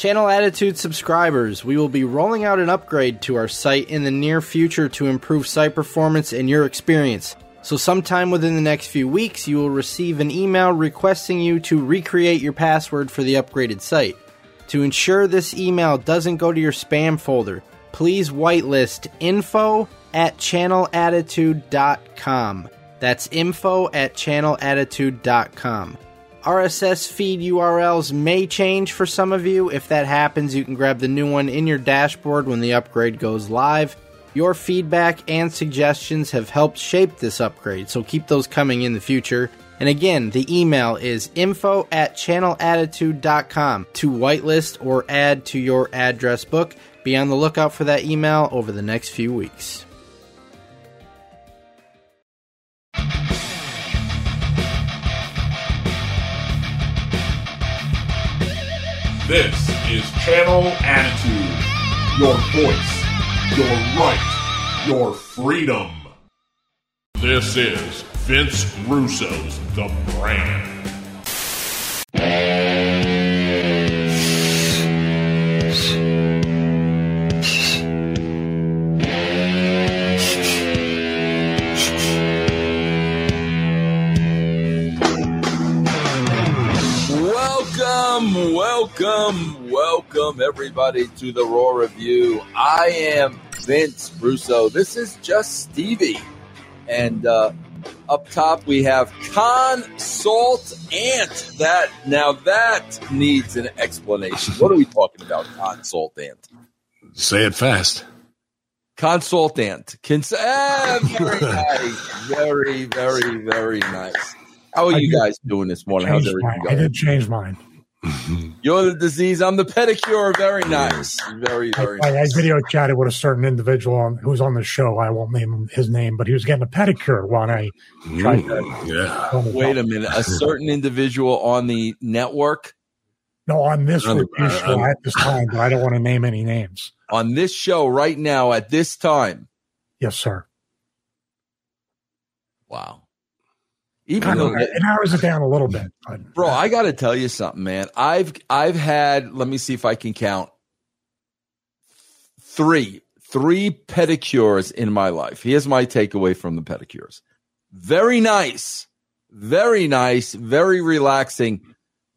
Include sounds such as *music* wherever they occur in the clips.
Channel Attitude subscribers, we will be rolling out an upgrade to our site in the near future to improve site performance and your experience. So, sometime within the next few weeks, you will receive an email requesting you to recreate your password for the upgraded site. To ensure this email doesn't go to your spam folder, please whitelist info at channelattitude.com. That's info at channelattitude.com. RSS feed URLs may change for some of you. If that happens, you can grab the new one in your dashboard when the upgrade goes live. Your feedback and suggestions have helped shape this upgrade, so keep those coming in the future. And again, the email is info at channelattitude.com to whitelist or add to your address book. Be on the lookout for that email over the next few weeks. This is Channel Attitude. Your voice, your right, your freedom. This is Vince Russo's The Brand. Welcome, welcome, welcome everybody to the Raw Review. I am Vince Russo. This is just Stevie. And uh, up top we have Consult Ant. That now that needs an explanation. What are we talking about, Consult Ant? Say it fast. Consultant. Cons- ah, very *laughs* nice. Very, very, very nice. How are I you guys doing this morning? How's everything mine. I going? did change mine. *laughs* You're the disease. I'm the pedicure. Very nice. Very, very I, I nice. video chatted with a certain individual on, who was on the show. I won't name his name, but he was getting a pedicure when I tried to. Mm, yeah. Wait a minute. A certain individual on the network, No, on this On the- review show on- at this time, but I don't want to name any names. on this show right now at this time. Yes, sir. Wow. Even though, it narrows it down a little bit. But bro, I got to tell you something, man. I've I've had. Let me see if I can count. Three, three pedicures in my life. Here's my takeaway from the pedicures. Very nice, very nice, very relaxing,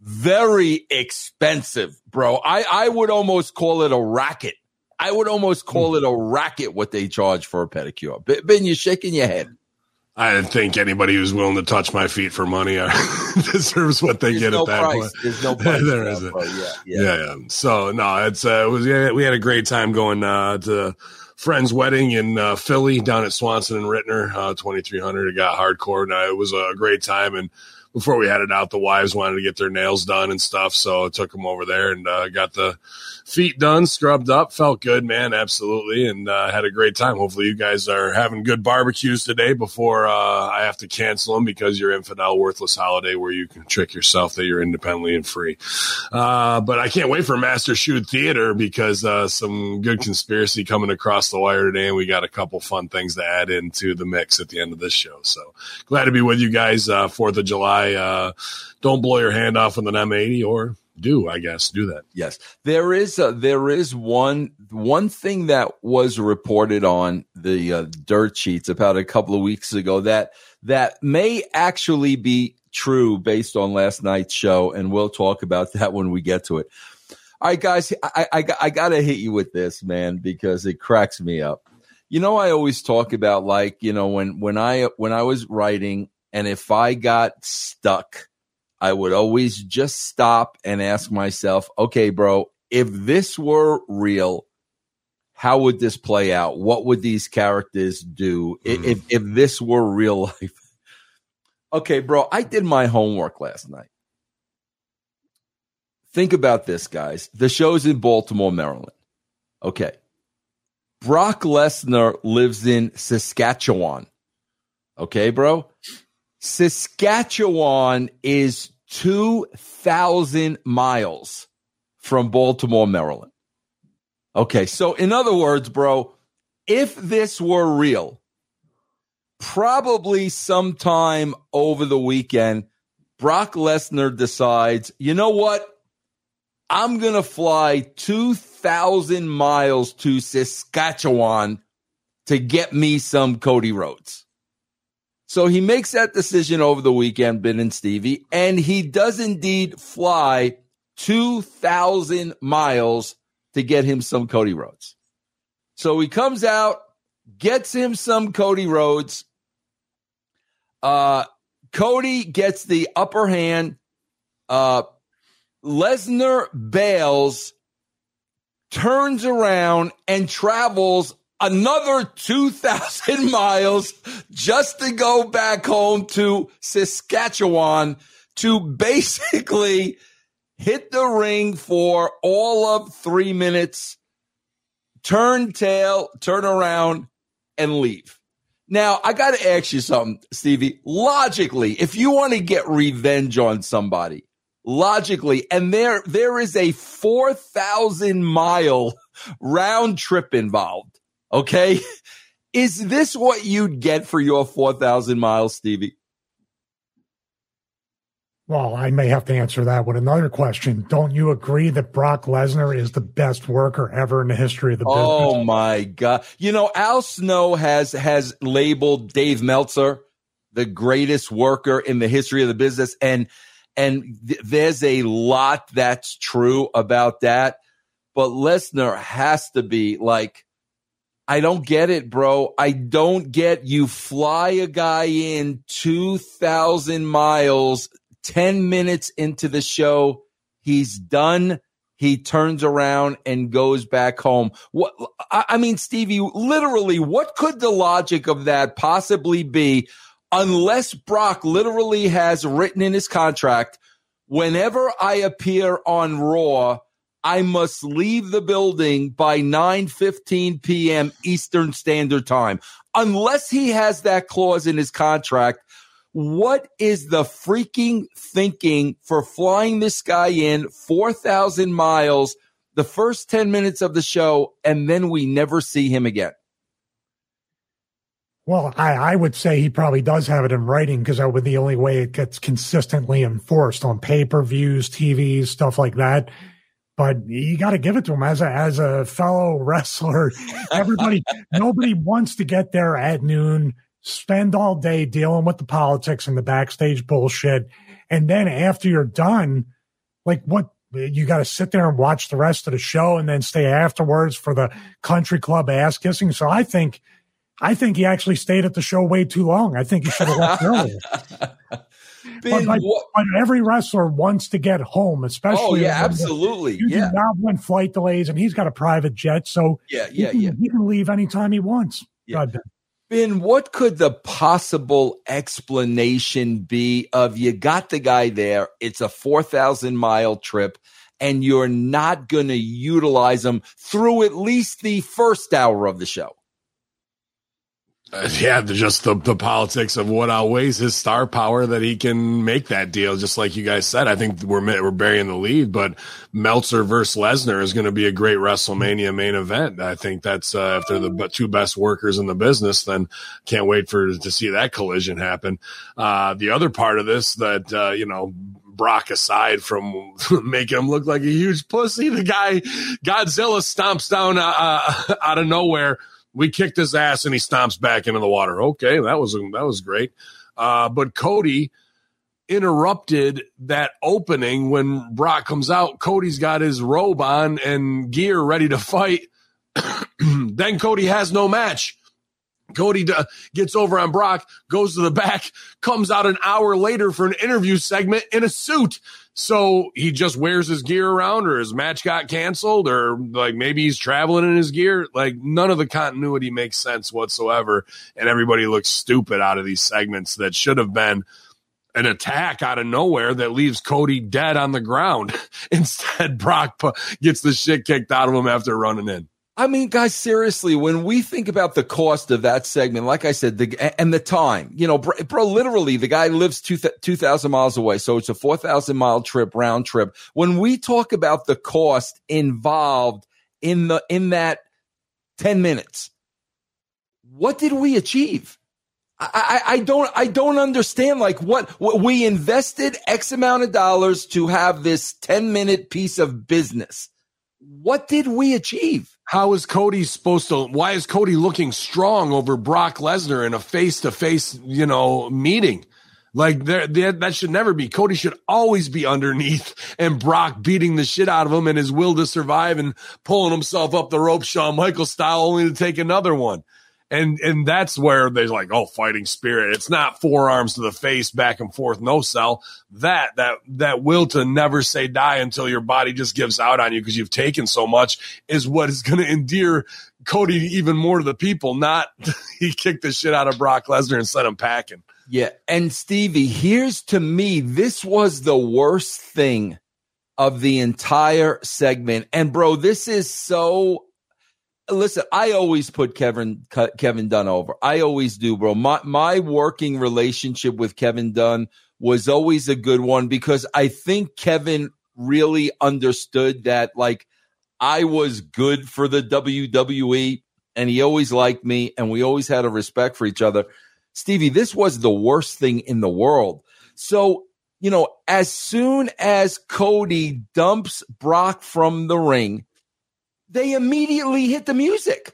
very expensive, bro. I I would almost call it a racket. I would almost call hmm. it a racket what they charge for a pedicure. Ben, you're shaking your head. I think anybody who's willing to touch my feet for money *laughs* deserves what they There's get no at that price. point. There's no *laughs* price. There isn't. Yeah, yeah. Yeah. yeah, So no, it's uh, it was yeah, we had a great time going uh, to a friend's wedding in uh, Philly down at Swanson and Ritner, uh, twenty three hundred. It got hardcore, and it was a great time. And before we headed out, the wives wanted to get their nails done and stuff, so I took them over there and uh, got the feet done, scrubbed up. Felt good, man, absolutely, and uh, had a great time. Hopefully, you guys are having good barbecues today before uh, I have to cancel them because your infidel worthless holiday where you can trick yourself that you're independently and free. Uh, but I can't wait for Master Shoot Theater because uh, some good conspiracy coming across the wire today, and we got a couple fun things to add into the mix at the end of this show. So glad to be with you guys. Uh, Fourth of July. Uh, don't blow your hand off with an M80, or do I guess do that. Yes, there is a, there is one one thing that was reported on the uh, dirt sheets about a couple of weeks ago that that may actually be true based on last night's show, and we'll talk about that when we get to it. All right, guys, I I, I got to hit you with this, man, because it cracks me up. You know, I always talk about like you know when when I when I was writing, and if I got stuck. I would always just stop and ask myself, okay, bro, if this were real, how would this play out? What would these characters do Mhm. if, if this were real *laughs* life? okay, bro, I did my homework last night. Think about this, guys. The show's in Baltimore, Maryland. Okay. Brock Lesnar lives in Saskatchewan. Okay, bro? Saskatchewan is 2,000 miles from Baltimore, Maryland. Okay, so in other words, bro, if this were real, probably sometime over the weekend, Brock Lesnar decides, you know what? I'm going to fly 2,000 miles to Saskatchewan to get me some Cody Rhodes. So he makes that decision over the weekend, Ben and Stevie, and he does indeed fly 2,000 miles to get him some Cody Rhodes. So he comes out, gets him some Cody Rhodes. Uh, Cody gets the upper hand. Uh, Lesnar bails, turns around, and travels another 2,000 *laughs* miles just to go back home to Saskatchewan to basically hit the ring for all of three minutes, turn tail, turn around, and leave. Now, I got to ask you something, Stevie. Logically, if you want to get revenge on somebody, logically, and there there is a 4,000 mile *laughs* round trip involved, okay? *laughs* Is this what you'd get for your 4,000 miles, Stevie? Well, I may have to answer that with another question. Don't you agree that Brock Lesnar is the best worker ever in the history of the oh business? Oh my god! You know, Al Snow has has labeled Dave Meltzer the greatest worker in the history of the business, and and th- there's a lot that's true about that. But Lesnar has to be like, I don't get it, bro. I don't get you fly a guy in 2,000 miles 10 minutes into the show, he's done. He turns around and goes back home. What I mean, Stevie, literally, what could the logic of that possibly be unless Brock literally has written in his contract, whenever I appear on Raw, I must leave the building by 9:15 p.m. Eastern Standard Time. Unless he has that clause in his contract, what is the freaking thinking for flying this guy in 4,000 miles the first 10 minutes of the show and then we never see him again? Well, I, I would say he probably does have it in writing because that would be the only way it gets consistently enforced on pay per views, TVs, stuff like that. But you got to give it to him as a as a fellow wrestler. *laughs* Everybody, nobody wants to get there at noon spend all day dealing with the politics and the backstage bullshit. And then after you're done, like what you got to sit there and watch the rest of the show and then stay afterwards for the country club ass kissing. So I think, I think he actually stayed at the show way too long. I think he should have left earlier. *laughs* but, but, but, every wrestler wants to get home, especially. Oh yeah, absolutely. You yeah. Now when flight delays, and he's got a private jet, so yeah, yeah, he can, yeah. He can leave anytime he wants. Yeah. Ben, what could the possible explanation be of you got the guy there? It's a 4,000 mile trip and you're not going to utilize him through at least the first hour of the show. *laughs* Yeah, just the, the politics of what outweighs his star power that he can make that deal. Just like you guys said, I think we're we're burying the lead, but Meltzer versus Lesnar is going to be a great WrestleMania main event. I think that's uh, if they're the two best workers in the business, then can't wait for to see that collision happen. Uh, the other part of this that uh, you know Brock aside from *laughs* making him look like a huge pussy, the guy Godzilla stomps down uh, uh *laughs* out of nowhere we kicked his ass and he stomps back into the water. Okay, that was that was great. Uh, but Cody interrupted that opening when Brock comes out. Cody's got his robe on and gear ready to fight. *clears throat* then Cody has no match. Cody uh, gets over on Brock, goes to the back, comes out an hour later for an interview segment in a suit. So he just wears his gear around, or his match got canceled, or like maybe he's traveling in his gear. Like none of the continuity makes sense whatsoever. And everybody looks stupid out of these segments that should have been an attack out of nowhere that leaves Cody dead on the ground. *laughs* Instead, Brock gets the shit kicked out of him after running in. I mean, guys, seriously, when we think about the cost of that segment, like I said, the, and the time, you know, bro, bro literally the guy lives 2,000 miles away. So it's a 4,000 mile trip, round trip. When we talk about the cost involved in the, in that 10 minutes, what did we achieve? I, I don't I don't understand like what, what we invested X amount of dollars to have this 10 minute piece of business. What did we achieve? How is Cody supposed to? Why is Cody looking strong over Brock Lesnar in a face to face, you know, meeting? Like that should never be. Cody should always be underneath and Brock beating the shit out of him and his will to survive and pulling himself up the rope, Shawn Michaels style, only to take another one. And and that's where they're like, oh, fighting spirit. It's not forearms to the face, back and forth, no sell. That that that will to never say die until your body just gives out on you because you've taken so much is what is going to endear Cody even more to the people. Not *laughs* he kicked the shit out of Brock Lesnar and sent him packing. Yeah. And Stevie, here's to me, this was the worst thing of the entire segment. And bro, this is so listen, I always put Kevin Kevin Dunn over. I always do, bro. My my working relationship with Kevin Dunn was always a good one because I think Kevin really understood that like I was good for the WWE and he always liked me and we always had a respect for each other. Stevie, this was the worst thing in the world. So, you know, as soon as Cody dumps Brock from the ring, they immediately hit the music.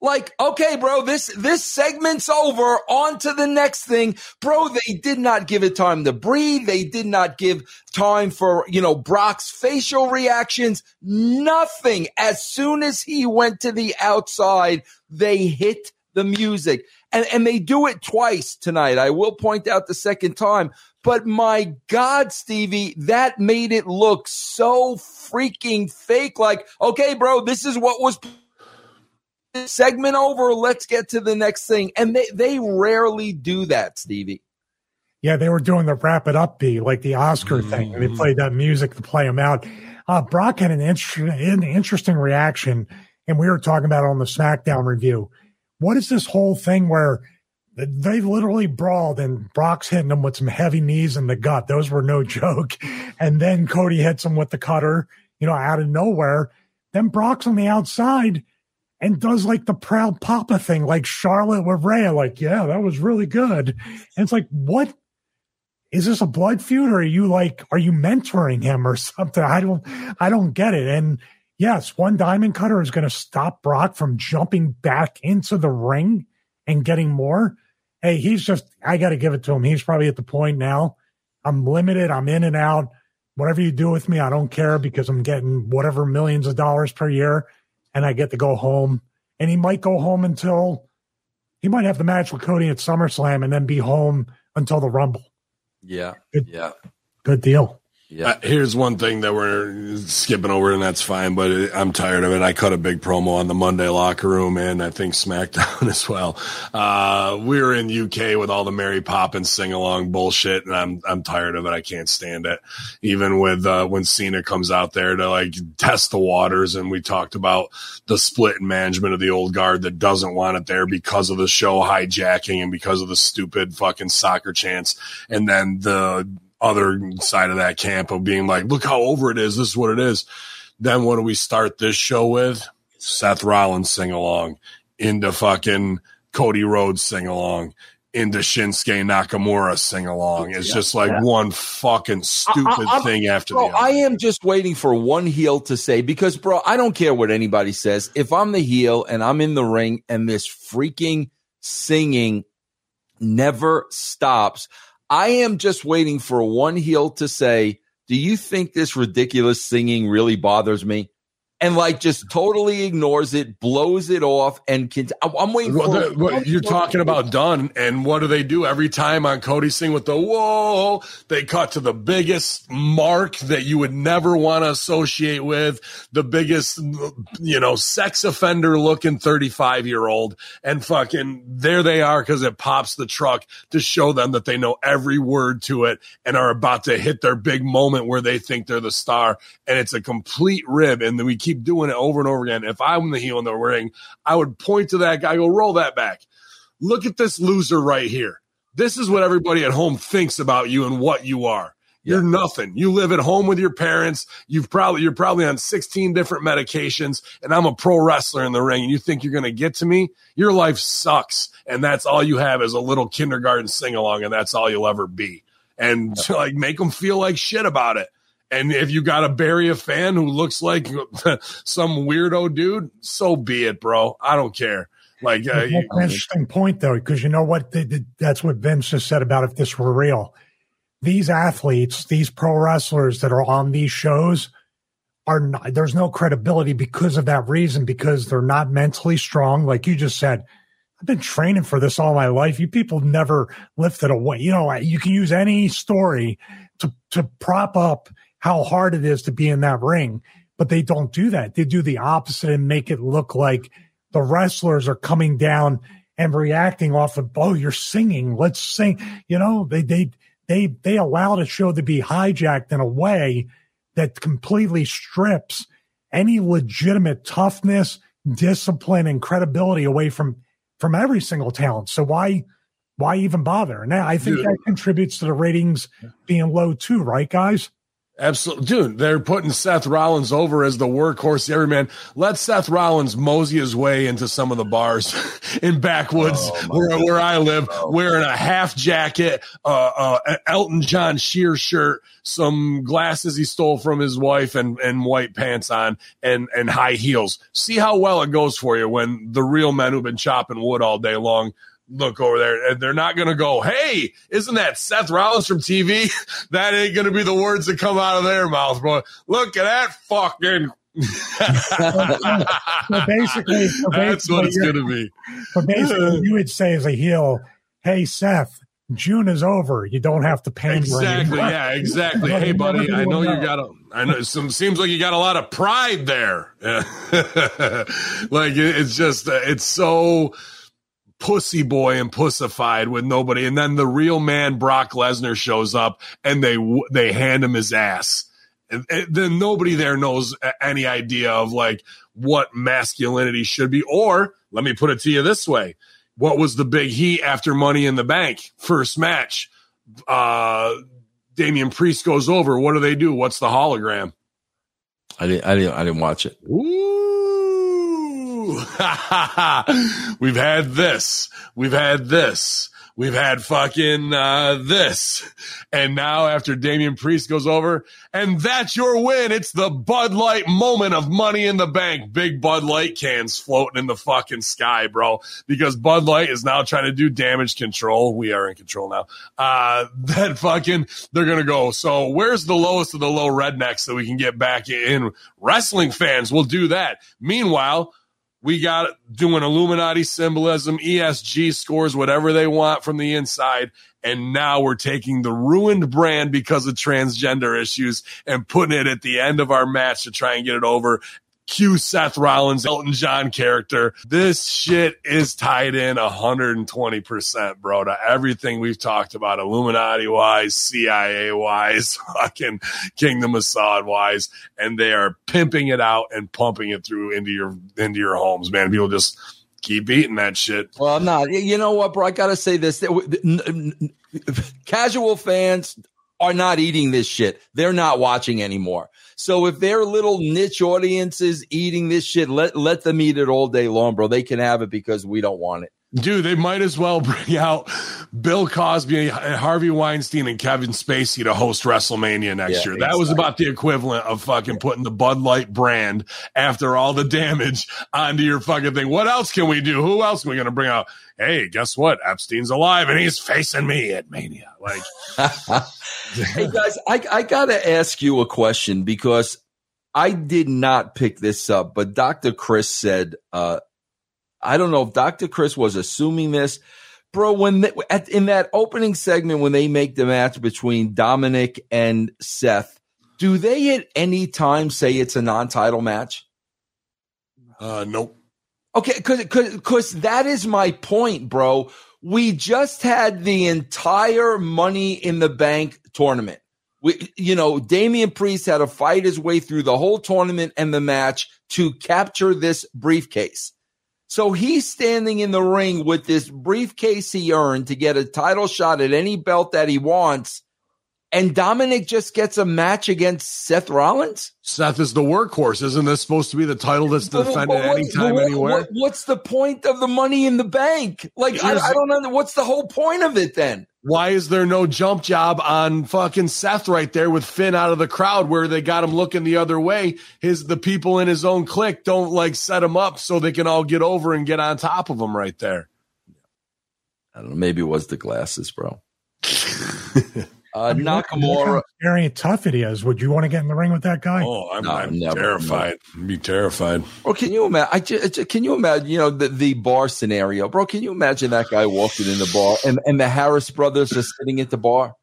Like, okay, bro, this, this segment's over. On to the next thing. Bro, they did not give it time to breathe. They did not give time for, you know, Brock's facial reactions. Nothing. As soon as he went to the outside, they hit the music. And, and they do it twice tonight. I will point out the second time. But my God, Stevie, that made it look so freaking fake. Like, okay, bro, this is what was segment over. Let's get to the next thing. And they, they rarely do that, Stevie. Yeah, they were doing the wrap it up B, like the Oscar mm-hmm. thing. They played that music to play them out. Uh, Brock had an, inter- an interesting reaction, and we were talking about it on the SmackDown review. What is this whole thing where they literally brawled and Brock's hitting him with some heavy knees in the gut. Those were no *laughs* joke. And then Cody hits him with the cutter, you know, out of nowhere. Then Brock's on the outside and does like the proud papa thing, like Charlotte with Rhea, like, yeah, that was really good. And it's like, what is this a blood feud or are you like, are you mentoring him or *laughs* something? I don't, I don't get it. And yes, one diamond cutter is going to stop Brock from jumping back into the ring and getting more hey, he's just, I got to give it to him. He's probably at the point now. I'm limited. I'm in and out. Whatever you do with me, I don't care because I'm getting whatever millions of dollars per year and I get to go home. And he might go home until he might have the match with Cody at SummerSlam and then be home until the Rumble. Yeah. Good, yeah. Good deal. Yeah. Uh, here's one thing that we're skipping over, and that's fine, but it, I'm tired of it. I cut a big promo on the Monday locker room and I think SmackDown *laughs* as well. Uh, we were in UK with all the Mary Poppins sing along bullshit, and I'm I'm tired of it. I can't stand it. Even with uh, when Cena comes out there to like test the waters, and we talked about the split in management of the old guard that doesn't want it there because of the show hijacking and because of the stupid fucking soccer chants, and then the other side of that camp of being like, look how over it is. This is what it is. Then what do we start this show with? Seth Rollins sing along into fucking Cody Rhodes sing along into Shinsuke Nakamura sing along. It's yeah, just like yeah. one fucking stupid I, thing after bro, the other. I am just waiting for one heel to say because, bro, I don't care what anybody says. If I'm the heel and I'm in the ring and this freaking singing never stops, I am just waiting for one heel to say, Do you think this ridiculous singing really bothers me? And like just totally ignores it, blows it off, and can. I'm waiting. Well, the, what, you're talking about Dunn, and what do they do every time on Cody Sing with the whoa? They cut to the biggest mark that you would never want to associate with the biggest, you know, sex offender looking 35 year old, and fucking there they are because it pops the truck to show them that they know every word to it and are about to hit their big moment where they think they're the star, and it's a complete rib, and then we keep doing it over and over again. If I'm the heel in the ring, I would point to that guy, go roll that back. Look at this loser right here. This is what everybody at home thinks about you and what you are. You're nothing. You live at home with your parents. You've probably you're probably on 16 different medications, and I'm a pro wrestler in the ring. And you think you're going to get to me? Your life sucks, and that's all you have is a little kindergarten sing along, and that's all you'll ever be. And *laughs* like make them feel like shit about it. And if you got to bury a fan who looks like *laughs* some weirdo dude, so be it, bro. I don't care. Like, uh, you, interesting point though, because you know what? They, they, that's what Vince just said about if this were real. These athletes, these pro wrestlers that are on these shows, are not, there's no credibility because of that reason. Because they're not mentally strong, like you just said. I've been training for this all my life. You people never lifted a weight. You know, you can use any story to to prop up how hard it is to be in that ring, but they don't do that. They do the opposite and make it look like the wrestlers are coming down and reacting off of, oh, you're singing, let's sing. You know, they they they they allow the show to be hijacked in a way that completely strips any legitimate toughness, discipline, and credibility away from from every single talent. So why why even bother? Now I think Dude. that contributes to the ratings being low too, right, guys? Absolutely, dude. They're putting Seth Rollins over as the workhorse everyman. Let Seth Rollins mosey his way into some of the bars *laughs* in backwoods oh, where, where I live, oh. wearing a half jacket, uh, uh, an Elton John sheer shirt, some glasses he stole from his wife, and and white pants on, and and high heels. See how well it goes for you when the real men who've been chopping wood all day long look over there and they're not going to go, Hey, isn't that Seth Rollins from TV? *laughs* that ain't going to be the words that come out of their mouth, bro. Look at that fucking. *laughs* so basically, so *laughs* that's what it's going to be. So basically, you would say as a heel, Hey, Seth, June is over. You don't have to pay. Exactly. Yeah. Exactly. hey, buddy. I know you got a. I know. Some seems like you got a lot of pride there. like it's just. It's so pussy boy and pussified with nobody. And then the real man, Brock Lesnar, shows up and they they hand him his ass. And, and then nobody there knows any idea of like what masculinity should be. Or let me put it to you this way: What was the big heat after Money in the Bank first match? Uh, Damian Priest goes over. What do they do? What's the hologram? I didn't. I didn't. I didn't watch it. Ooh. *laughs* We've had this. We've had this. We've had fucking uh, this. And now after Damian Priest goes over, and that's your win. It's the Bud Light moment of money in the bank. Big Bud Light cans floating in the fucking sky, bro. Because Bud Light is now trying to do damage control. We are in control now. Uh, *laughs* that fucking, they're going to go. So where's the lowest of the low rednecks that we can get back in? Wrestling fans will do that. Meanwhile, we got doing Illuminati symbolism, ESG scores, whatever they want from the inside. And now we're taking the ruined brand because of transgender issues and putting it at the end of our match to try and get it over. Cue Seth Rollins, Elton John character. This shit is tied in 120%, bro, to everything we've talked about Illuminati wise, CIA wise, *laughs* fucking Kingdom Sod wise. And they are pimping it out and pumping it through into your, into your homes, man. People just keep eating that shit. Well, I'm not. You know what, bro? I got to say this. Casual fans are not eating this shit. They're not watching anymore. So if their little niche audiences eating this shit, let let them eat it all day long, bro. They can have it because we don't want it. Dude, they might as well *laughs* bring out Bill Cosby, Harvey Weinstein, and Kevin Spacey to host WrestleMania next yeah, year. That exactly. was about the equivalent of fucking putting the Bud Light brand after all the damage onto your fucking thing. What else can we do? Who else are we going to bring out? Hey, guess what? Epstein's alive and he's facing me at Mania. Like, *laughs* hey guys, I, I got to ask you a question because I did not pick this up, but Dr. Chris said, uh, I don't know if Dr. Chris was assuming this, bro. When they, at, in that opening segment, when they make the match between Dominic and Seth, do they at any time say it's a non-title match? Uh, nope. Okay, because because that is my point, bro. We just had the entire Money in the Bank tournament. We, you know, Damian Priest had to fight his way through the whole tournament and the match to capture this briefcase. So he's standing in the ring with this briefcase he earned to get a title shot at any belt that he wants. And Dominic just gets a match against Seth Rollins? Seth is the workhorse. Isn't this supposed to be the title that's defended what- anytime, what- anywhere? what- what's the point of the money in the bank? Like, I, I don't know. What's the whole point of it then? Why is there no jump job on fucking Seth right there with Finn out of the crowd where they got him looking the other way? His the people in his own clique don't like set him up so they can all get over and get on top of him right there. I don't know. Maybe it was the glasses, bro. *laughs* uh, I mean, look- look Nakamura. how scary and tough it is. Would you want to get in the ring with that guy? Oh, I'm, No, I'm never, terrified. I'd be terrified. Bro, can you imagine? I just, can you imagine? You know the, the bar scenario, bro. Can you imagine that guy walking in the bar and, and the Harris brothers are sitting at the bar,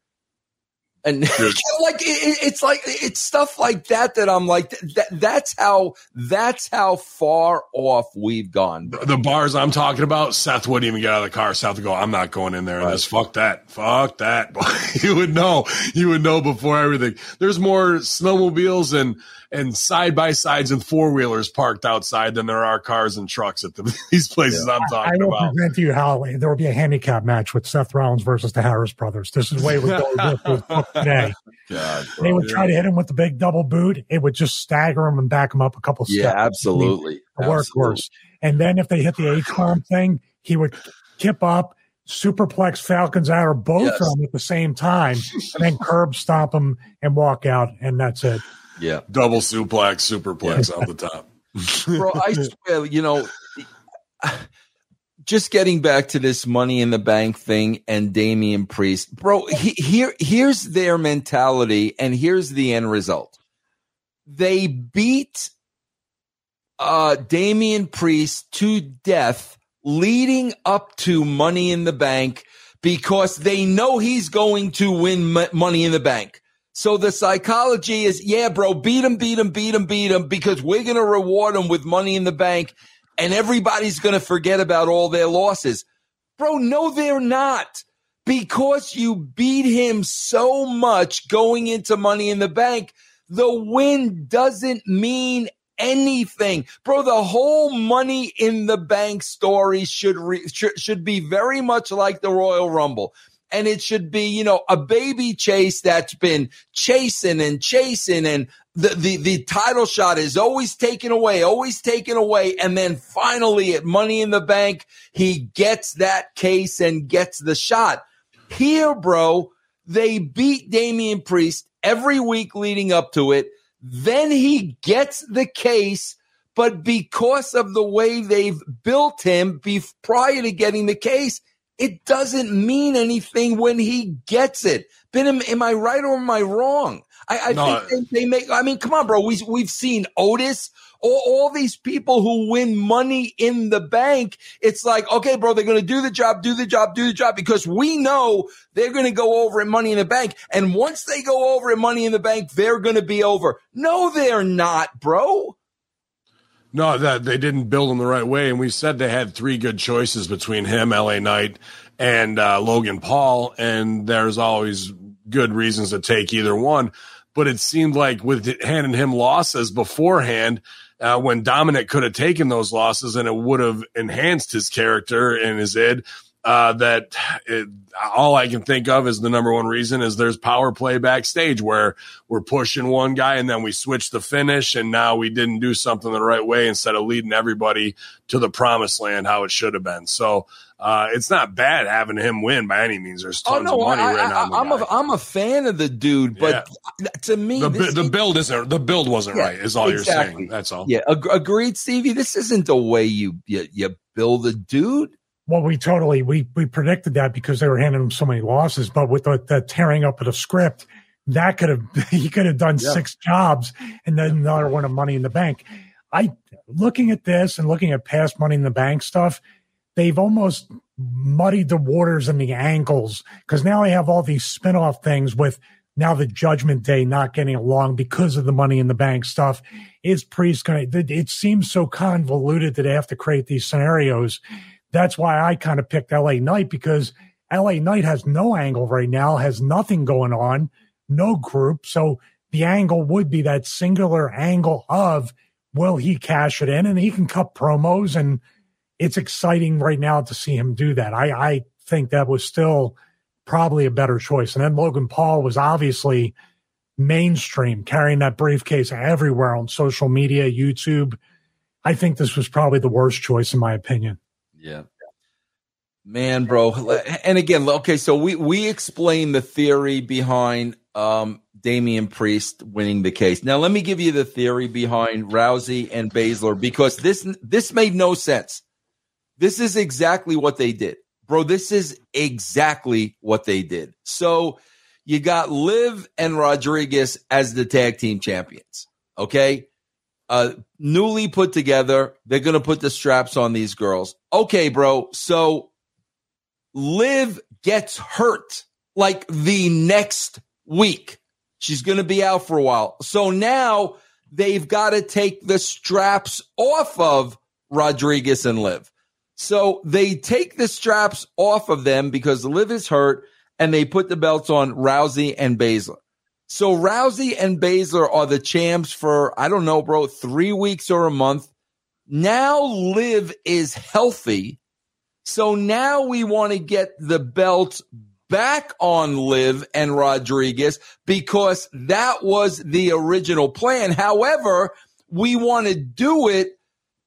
and *laughs* like it, it- it's like it's stuff like that that I'm like that. That's how that's how far off we've gone. Bro. The bars I'm talking about, Seth wouldn't even get out of the car. Seth would go, I'm not going in there Right. this. Fuck that. Fuck that. *laughs* you would know. You would know before everything. There's more snowmobiles and, and side by sides and four wheelers parked outside than there are cars and trucks at the, *laughs* these places I'm I talking will about. present to you how there will be a handicap match with Seth Rollins versus the Harris brothers. This is the way it would go if it was *laughs* booked today. God, bro. They would try to hit him with the big double boot. It would just stagger him and back him up a couple Yeah, steps. absolutely. A Absolutely. workhorse. And then if they hit the H bomb thing, he would kip up, superplex Falcons out or both Yes. of them at the same time, and then curb stomp him and walk out, and that's it. Yeah. Double suplex, superplex off the top. *laughs* bro i swear you know just getting back to this money in the bank thing and Damian Priest, bro, he, here here's their mentality and here's the end result. They beat uh Damian Priest to death leading up to money in the bank because they know he's going to win m- money in the bank. So the psychology is, yeah, bro, beat him, beat him, beat him, beat him, because we're going to reward him with money in the bank and everybody's going to forget about all their losses. Bro, no, they're not. Because you beat him so much going into money in the bank, the win doesn't mean anything. Bro, the whole money in the bank story should, re- should, should be very much like the Royal Rumble and it should be, you know, a baby chase that's been chasing and chasing and the, the, the title shot is always taken away, always taken away. And then finally at money in the bank, he gets that case and gets the shot. Here, bro, they beat Damian Priest every week leading up to it. Then he gets the case, but because of the way they've built him be- prior to getting the case, it doesn't mean anything when he gets it. Ben, am, am I right or am I wrong? I, I No. think they, they make. I mean, come on, bro. We we've seen Otis. All, all these people who win money in the bank. It's like, okay, bro, they're going to do the job, do the job, do the job because we know they're going to go over at money in the bank. And once they go over at money in the bank, they're going to be over. No, they're not, bro. No, that they didn't build him the right way, and we said they had three good choices between him, L.A. Knight, and uh, Logan Paul, and there's always good reasons to take either one. But it seemed like with it handing him losses beforehand, uh, when Dominic could have taken those losses and it would have enhanced his character and his id. Uh, that it, all I can think of is the number one reason is there's power play backstage where we're pushing one guy and then we switch the finish and now we didn't do something the right way instead of leading everybody to the promised land how it should have been. So uh, it's not bad having him win by any means. There's tons of money Oh, I, written on the am guy. a I'm a fan of the dude, but to me, the, this the build isn't the build wasn't Yeah, right. Is all exactly. you're saying. That's all. Yeah, agreed, Stevie. This isn't the way you you, you build a dude. Well, we totally we we predicted that because they were handing him so many losses. But with the, the tearing up of the script, that could have *laughs* he could have done Yeah. six jobs and then another one of Money in the Bank. I looking at this and looking at past Money in the Bank stuff, they've almost muddied the waters and the ankles because now they have all these spin-off things with now the Judgment Day not getting along because of the Money in the Bank stuff. Is Priest going to? It seems so convoluted that they have to create these scenarios. That's why I kind of picked LA Knight because LA Knight has no angle right now, has nothing going on, no group. So the angle would be that singular angle of will he cash it in and he can cut promos and it's exciting right now to see him do that. I, I think that was still probably a better choice. And then Logan Paul was obviously mainstream, carrying that briefcase everywhere on social media, YouTube. I think this was probably the worst choice, in my opinion. Yeah. Man, bro. And again, okay, so we we explained the theory behind um Damian Priest winning the case. Now let me give you the theory behind Rousey and Baszler because this this made no sense. This is exactly what they did. Bro, this is exactly what they did. So you got Liv and Rodriguez as the tag team champions. Okay. Uh, newly put together. They're going to put the straps on these girls. Okay, bro. So Liv gets hurt like the next week. She's going to be out for a while. So now they've got to take the straps off of Rodriguez and Liv. So they take the straps off of them because Liv is hurt and they put the belts on Rousey and Baszler. So Rousey and Baszler are the champs for, I don't know, bro, three weeks or a month. Now Liv is healthy. So now we want to get the belt back on Liv and Rodriguez because that was the original plan. However, we want to do it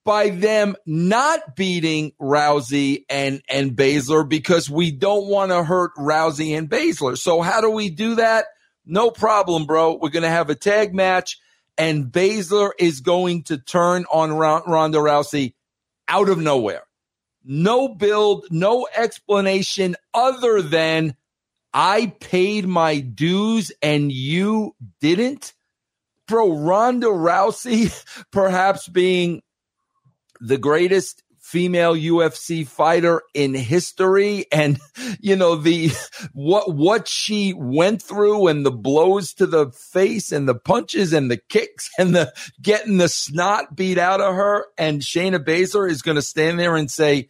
by them not beating Rousey and, and Baszler because we don't want to hurt Rousey and Baszler. So how do we do that? No problem, bro. We're going to have a tag match and Baszler is going to turn on Ronda Rousey out of nowhere. No build, no explanation other than I paid my dues and you didn't. Bro, Ronda Rousey *laughs* perhaps being the greatest female UFC fighter in history. And you know the what what she went through and the blows to the face and the punches and the kicks and the getting the snot beat out of her. And Shayna Baszler is going to stand there and say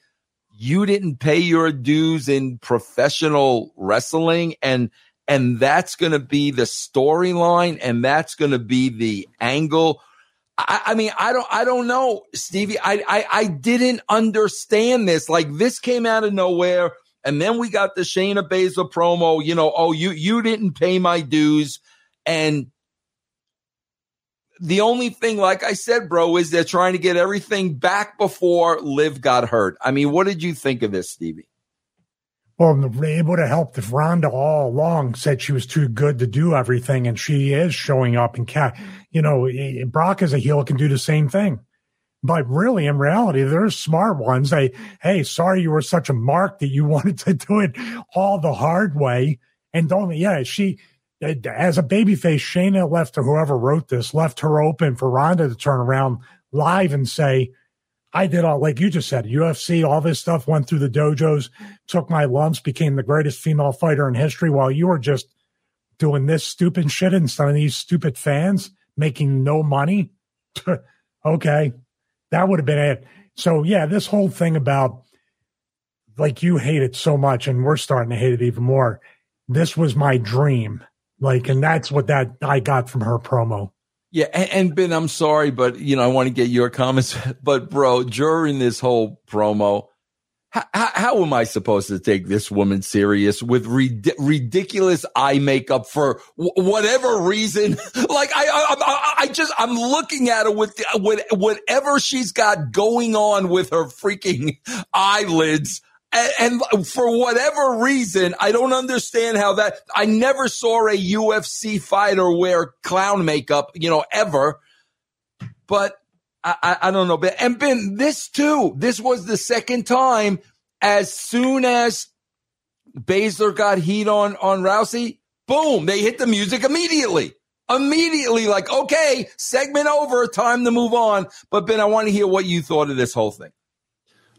you didn't pay your dues in professional wrestling. And and that's going to be the storyline and that's going to be the angle I, I, mean, I don't, I don't know, Stevie. I, I, I didn't understand this. Like this came out of nowhere. And then we got the Shayna Baszler promo, you know, oh, you, you didn't pay my dues. And the only thing, like I said, bro, is they're trying to get everything back before Liv got hurt. I mean, what did you think of this, Stevie? Well, it would have helped if Ronda all along said she was too good to do everything, and she is showing up and cat. You know, Brock as a heel can do the same thing, but really, in reality, there's smart ones. They, hey, sorry you were such a mark that you *laughs* wanted to do it all the hard way, and don't. Yeah, she uh, as a babyface, Shayna left to whoever wrote this left her open for Ronda to turn around live and say I did all, like you just said, UFC, all this stuff went through the dojos, took my lumps, became the greatest female fighter in history while you were just doing this stupid shit and some of these stupid fans making no money. *laughs* okay. That would have been it. So yeah, this whole thing about like you hate it so much and we're starting to hate it even more. This was my dream. Like, and that's what that I got from her promo. Yeah, and, and, Ben, I'm sorry, but you know, I want to get your comments. *laughs* But bro, during this whole promo, how, how am I supposed to take this woman serious with rid- ridiculous eye makeup for w- whatever reason? *laughs* like I, I, I, just, I'm looking at her with, with whatever she's got going on with her freaking *laughs* eyelids and, and, for whatever reason, I don't understand how that. I never saw a UFC fighter wear clown makeup, you know, ever. But I, I, I don't know. But and Ben, this too. This was the second time. As soon as Baszler got heat on on Rousey, boom, they hit the music immediately. Immediately, like, okay, segment over, time to move on. But Ben, I want to hear what you thought of this whole thing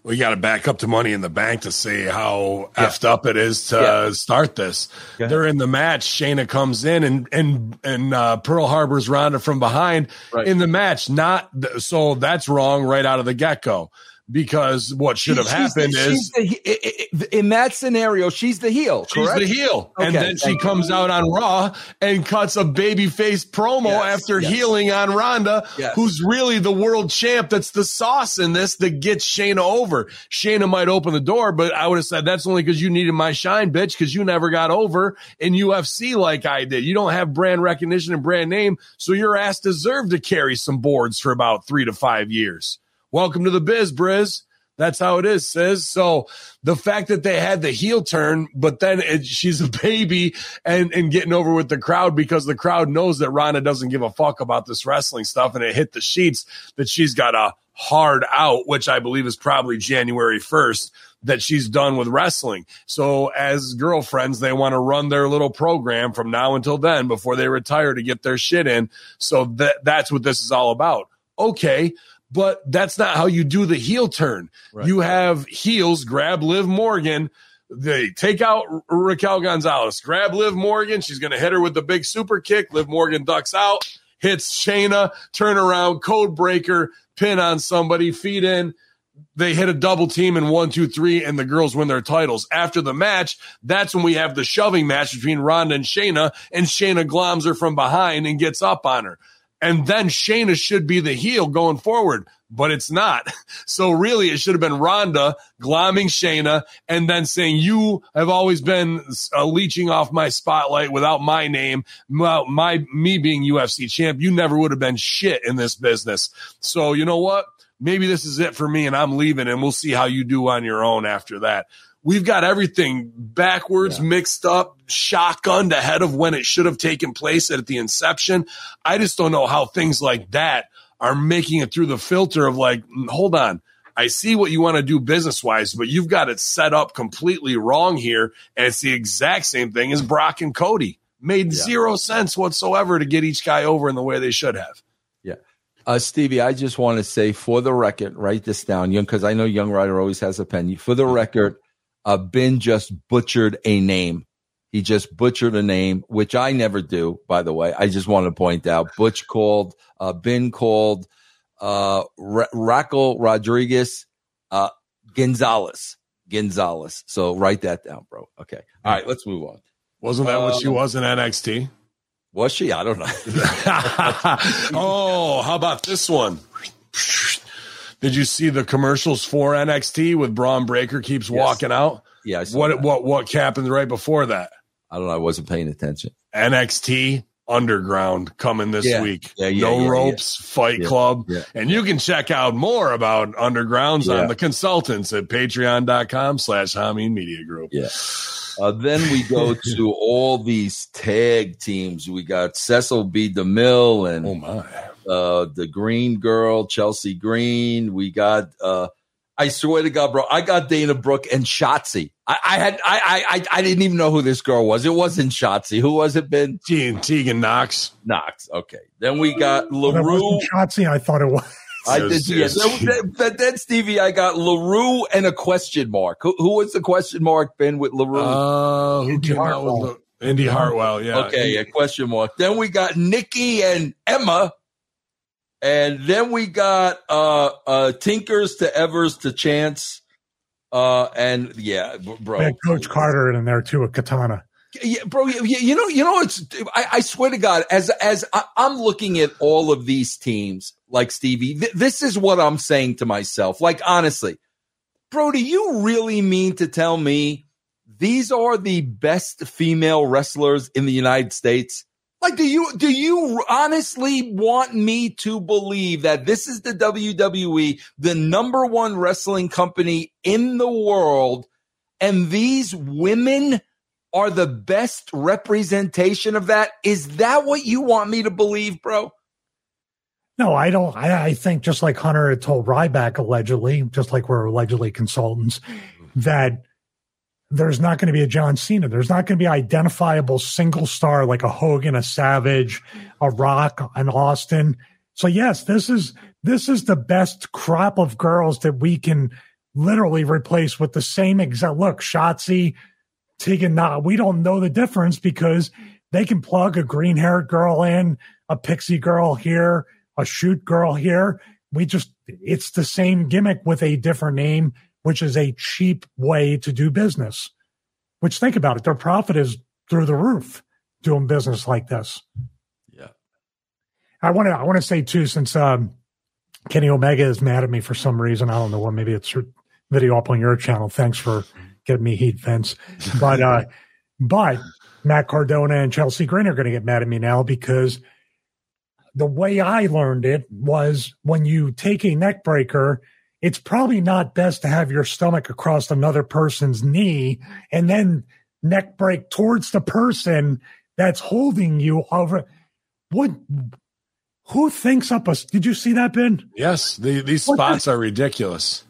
we got to back up to money in the bank to see how yeah. effed up it is to yeah. start this. During the match, Shayna comes in and and and uh, Pearl Harbor's Ronda from behind right. in the match. Not so that's wrong right out of the get go. Because what should have happened the, is the, in that scenario, she's the heel. Correct? She's the heel, okay, and then she comes out on Raw and cuts a baby face promo yes, after yes. healing on Ronda, yes. who's really the world champ. That's the sauce in this that gets Shayna over. Shayna might open the door, but I would have said that's only because you needed my shine, bitch, because you never got over in UFC like I did. You don't have brand recognition and brand name, so your ass deserved to carry some boards for about three to five years. Welcome to the biz, Briz. That's how it is, says. So the fact that they had the heel turn, but then it, she's a baby and, and getting over with the crowd because the crowd knows that Ronda doesn't give a fuck about this wrestling stuff and it hit the sheets that she's got a hard out, which I believe is probably January 1st that she's done with wrestling. So as girlfriends, they want to run their little program from now until then before they retire to get their shit in. So that, that's what this is all about. Okay but that's not how you do the heel turn. Right. You have heels grab Liv Morgan. They take out Raquel Gonzalez, grab Liv Morgan. She's going to hit her with the big super kick. Liv Morgan ducks out, hits Shayna, turn around, code breaker, pin on somebody, feed in. They hit a double team in one, two, three, and the girls win their titles. After the match, that's when we have the shoving match between Ronda and Shayna, and Shayna gloms her from behind and gets up on her. And then Shayna should be the heel going forward, but it's not. *laughs* So really, it should have been Ronda glomming Shayna and then saying, you have always been uh, leeching off my spotlight without my name, my, my, me being UFC champ. You never would have been shit in this business. So you know what? Maybe this is it for me and I'm leaving and we'll see how you do on your own after that we've got everything backwards, yeah. mixed up, shotgunned ahead of when it should have taken place at the inception. I just don't know how things like that are making it through the filter of like, mm, hold on. I see what you want to do business wise, but you've got it set up completely wrong here. And it's the exact same thing as Brock and Cody. Made yeah. zero sense whatsoever to get each guy over in the way they should have. Yeah. Uh, Stevie, I just want to say for the record, write this down, young, because I know Young Rider always has a pen. For the record, uh, Ben just butchered a name. He just butchered a name, which I never do, by the way. I just want to point out Butch called, uh, Ben called, uh, R- Raquel Rodriguez, uh, Gonzalez, Gonzalez. So write that down, bro. Okay. All right. Let's move on. Wasn't that what she um, was in NXT? Was she? I don't know. *laughs* *laughs* oh, how about this one? Did you see the commercials for NXT with Bron Breaker keeps yes. walking out? Yeah. what that. what what happened right before that? I don't know. I wasn't paying attention. NXT Underground coming this yeah. week. Yeah, yeah, no ropes fight club. And you can check out more about undergrounds on the consultants at patreon.com slash Hameen Media Group. Yeah. Uh, then we go *laughs* to all these tag teams. We got Cecil B. DeMille and oh my uh, the Green Girl, Chelsea Green. We got, uh, I swear to God, bro, I got Dana Brooke and Shotzi. I, I had, I, I, I didn't even know who this girl was. It wasn't Shotzi. Who was it, Ben? Tegan, Tegan Knox. Knox. Okay. Then we got LaRue. Shotzi, I thought it was. I did, yes. Then, then, Stevie, I got LaRue and a question mark. Who, who was the question mark, Ben, with LaRue? Uh, who Indi came Hartwell. out with the, Indi Hartwell, yeah. Okay, a question mark. Then we got Nikki and Emma and then we got uh uh Tinkers to Evers to Chance. Uh and yeah, bro. And Coach Carter in there too, a katana. Yeah, bro. You, you know, you know, it's. I, I, swear to God, as as I, am looking at all of these teams, like Stevie, th- this is what I'm saying to myself. Like honestly, bro, do you really mean to tell me these are the best female wrestlers in the United States? Like, do you do you honestly want me to believe that this is the WWE, the number one wrestling company in the world, and these women are the best representation of that? Is that what you want me to believe, bro? No, I don't. I, I think just like Hunter had told Ryback allegedly, just like we're allegedly consultants, mm-hmm. that there's not going to be a John Cena. There's not going to be identifiable single star like a Hogan, a Savage, a Rock, an Austin. So yes, this is this is the best crop of girls that we can literally replace with the same exact look. Shotzi, Tegan, not we don't know the difference because they can plug a green haired girl in, a pixie girl here, a shoot girl here. We just it's the same gimmick with a different name, which is a cheap way to do business. Which think about it, their profit is through the roof doing business like this. Yeah. I want to I want to say too, since um, Kenny Omega is mad at me for some reason. I don't know what. Maybe it's her video up on your channel. Thanks for getting me heat, Vince. But uh, *laughs* but Matt Cardona and Chelsea Green are going to get mad at me now because the way I learned it was when you take a neck breaker, it's probably not best to have your stomach across another person's knee and then neck break towards the person that's holding you over. What? Who thinks up a? Did you see that, Ben? Yes, the, these What spots are ridiculous.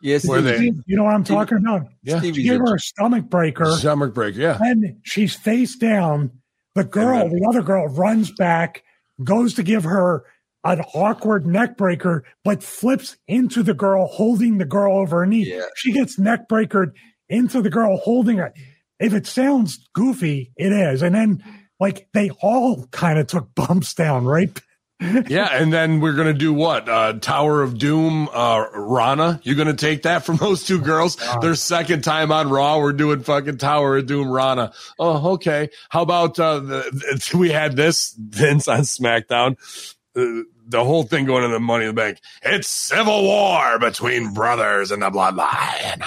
Yes, Were they- You know what I'm talking about? Yeah. She gave her a stomach breaker. Stomach breaker, yeah. and she's face down. The girl, then- the other girl, runs back, goes to give her an awkward neck breaker, but flips into the girl, holding the girl over her knee. Yeah. She gets neck breakered into the girl holding her. If it sounds goofy, it is. And then, like, they all kind of took bumps down, right? *laughs* Yeah, and then we're gonna do what? Uh Tower of Doom, uh Rana. You're gonna take that from *laughs* those two girls. Their second time on Raw, we're doing fucking Tower of Doom Rana. Oh, okay. How about uh the *laughs* we had this Vince on SmackDown. Uh, the whole thing going in the Money in the Bank. It's civil war between brothers and the bloodline.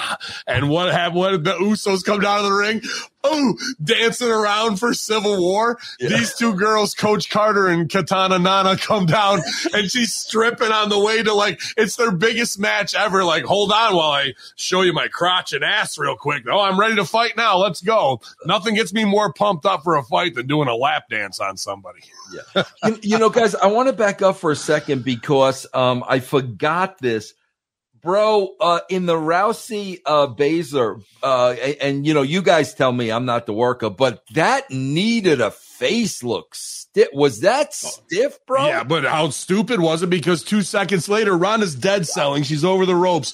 And what have what the Usos come down to the ring? Oh, dancing around for civil war. These two girls, Coach Carter and Katana Nana, come down *laughs* and she's stripping on the way to like it's their biggest match ever. Like, hold on while I show you my crotch and ass real quick. Oh, I'm ready to fight now. Let's go. Nothing gets me more pumped up for a fight than doing a lap dance on somebody. you, you know, guys, I want to back up for a second because um, I forgot this, bro. Uh, in the Rousey uh, Baszler, uh, and, and, you know, you guys tell me I'm not the worker, but that needed a face look stiff. Was that stiff, bro? Yeah, but how stupid was it? Because two seconds later, Ronda's dead selling. She's over the ropes,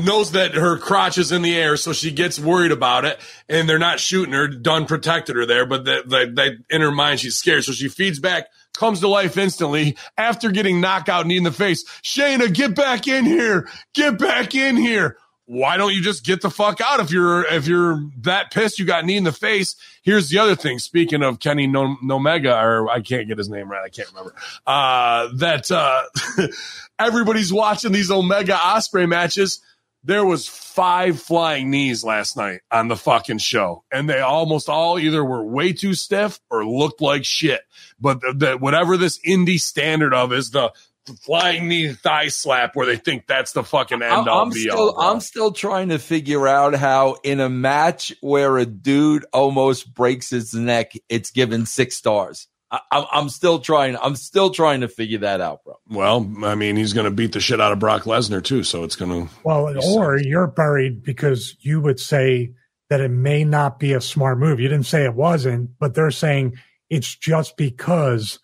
knows that her crotch is in the air, so she gets worried about it. And they're not shooting her. Dunn protected her there, but that in her mind she's scared, so she feeds back. Comes to life instantly after getting knockout knee in the face. Shayna, get back in here. Get back in here. Why don't you just get the fuck out if you're if you're that pissed you got knee in the face? Here's the other thing. Speaking of Kenny no- Nomega, or I can't get his name right, I can't remember. Uh, that uh, *laughs* everybody's watching these Omega Ospreay matches. There was five flying knees last night on the fucking show, and they almost all either were way too stiff or looked like shit. But the, the, whatever this indie standard of is the, the flying knee thigh slap, where they think that's the fucking end I'm, all I'm be still, all. I'm still trying to figure out how in a match where a dude almost breaks his neck, it's given six stars. I, I'm, I'm still trying. I'm still trying to figure that out, bro. Well, I mean, he's going to beat the shit out of Brock Lesnar too, so it's going to. Well, or you're buried because you would say that it may not be a smart move. You didn't say it wasn't, but they're saying it's just because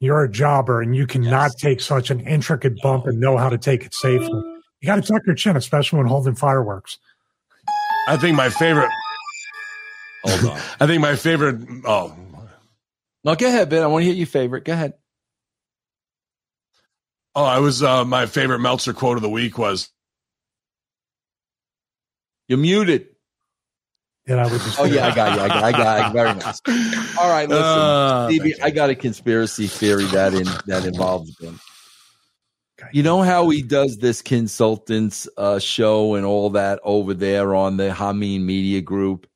you're a jobber and you cannot take such an intricate bump and know how to take it safely. You got to tuck your chin, especially when holding fireworks. I think my favorite. Hold on. *laughs* I think my favorite. Oh, no, go ahead, Ben. I want to hear your favorite. Go ahead. oh, I was uh, my favorite Meltzer quote of the week was You're muted. And I would just Oh yeah, I got you. I got. I got. I got very nice. All right, listen, Uh, Stevie. I got a conspiracy theory that in that involves him. You know how he does this consultants uh, show and all that over there on the Hameen Media Group,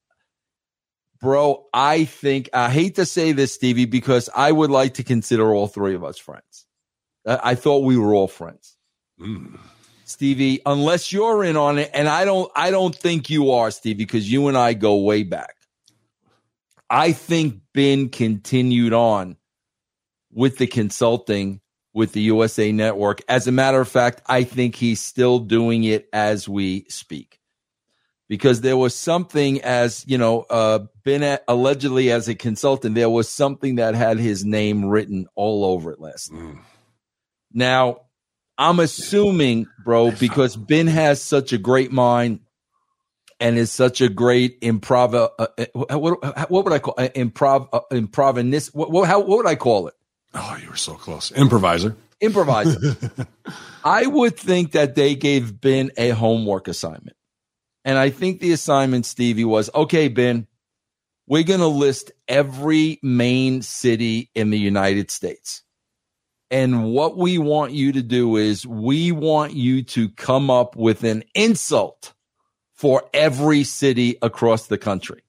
bro. I think I hate to say this, Stevie, because I would like to consider all three of us friends. I, I thought we were all friends. Mm. Stevie, unless you're in on it, and I don't I don't think you are, Stevie, because you and I go way back. I think Ben continued on with the consulting with the USA Network. As a matter of fact, I think he's still doing it as we speak. Because there was something as, you know, uh Ben a- allegedly as a consultant, there was something that had his name written all over it last night. Mm. Now, I'm assuming, bro, because Ben has such a great mind and is such a great improv. Uh, uh, what, what would I call uh, improv? Uh, improvinist? What, what, how, what would I call it? Oh, you were so close. Improviser. Improviser. *laughs* I would think that they gave Ben a homework assignment. And I think the assignment, Stevie, was okay, Ben, we're going to list every main city in the United States. And what we want you to do is we want you to come up with an insult for every city across the country.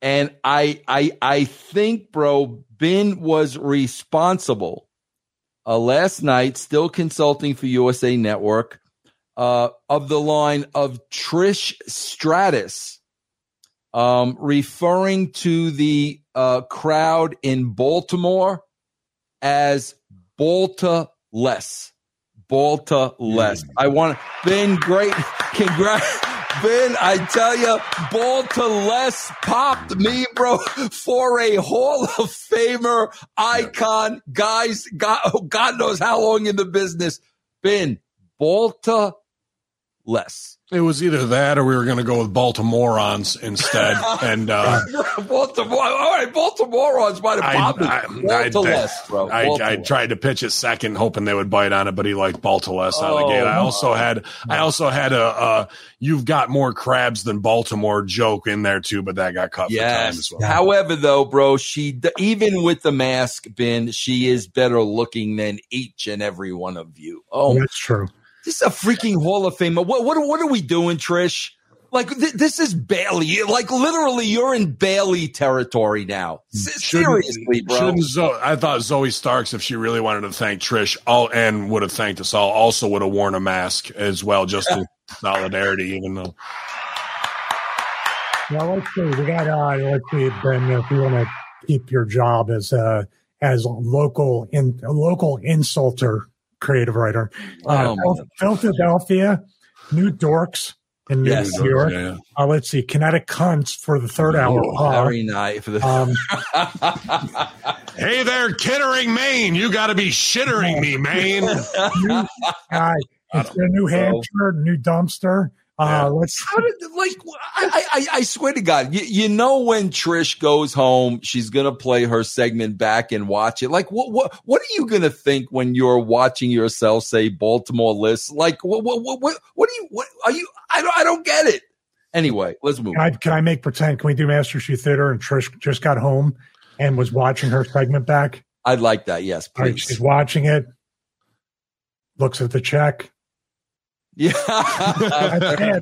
And I I I think, bro, Ben was responsible uh, last night, still consulting for USA Network, uh, of the line of Trish Stratus, um, referring to the uh, crowd in Baltimore as Balta less. Balta less. Mm. I want Ben great congrats. Ben, I tell you, Balta less popped me, bro, for a Hall of Famer icon. Guys, God, oh, God knows how long in the business. Ben, Balta less. It was either that or we were going to go with Baltimoreans instead. *laughs* and uh, Baltimore, all right, Baltimoreans might have I, popped it. I, I, Baltaless, bro. I, I tried to pitch it second, hoping they would bite on it, but he liked Baltaless out of the Oh, gate. I also no. had, I also had a, uh, "You've got more crabs than Baltimore" joke in there too, but that got cut for time Yes. as well. However, though, bro, she even with the mask, Ben, she is better looking than each and every one of you. Oh, That's true. This is a freaking Hall of Fame. What what what are we doing, Trish? Like th- this is Bayley. Like literally, you're in Bayley territory now. S- seriously, bro. shouldn't Zo- I thought Zoey Starks, if she really wanted to thank Trish, all and would have thanked us all, also would have worn a mask as well, just in *laughs* solidarity. Even though Well, let's see. We got uh, let's see, Ben. If you want to keep your job as a as a local in a local insulter, creative writer, uh, Oh, Phil- Philadelphia, New Dorks in New Yes. York. Yeah. Uh, let's see, Kinetic Cunts for the third hour. Oh, Uh, very nice. For *laughs* the, um, Hey there, Kittering, Maine. You got to be shittering me, Maine. *laughs* new, uh, it's a New Hampshire, New Dumpster. Uh, Let's How did like I, I I swear to God, you, you know when Trish goes home, she's gonna play her segment back and watch it. Like what what what are you gonna think when you're watching yourself say Baltimore list? Like what what what what, what do you what are you? I don't I don't get it. Anyway, let's move. Can I, can I make pretend? Can we do Master Shoe Theater? And Trish just got home and was watching her segment back. I'd like that. Yes, All right, please. she's watching it, looks at the check. Yeah. *laughs*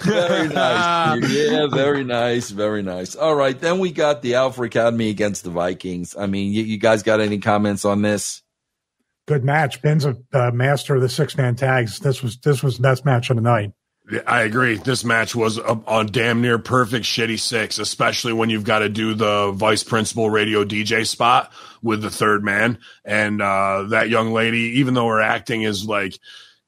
Very nice. Yeah, very nice. Very nice. All right. Then we got the Alpha Academy against the Vikings. I mean, you, you guys got any comments on this? Good match. Ben's a uh, master of the six man tags. This was this was the best match of the night. Yeah, I agree. This match was a, a damn near perfect shitty six, especially when you've got to do the vice principal radio DJ spot with the third man. And uh, that young lady, even though her acting is like,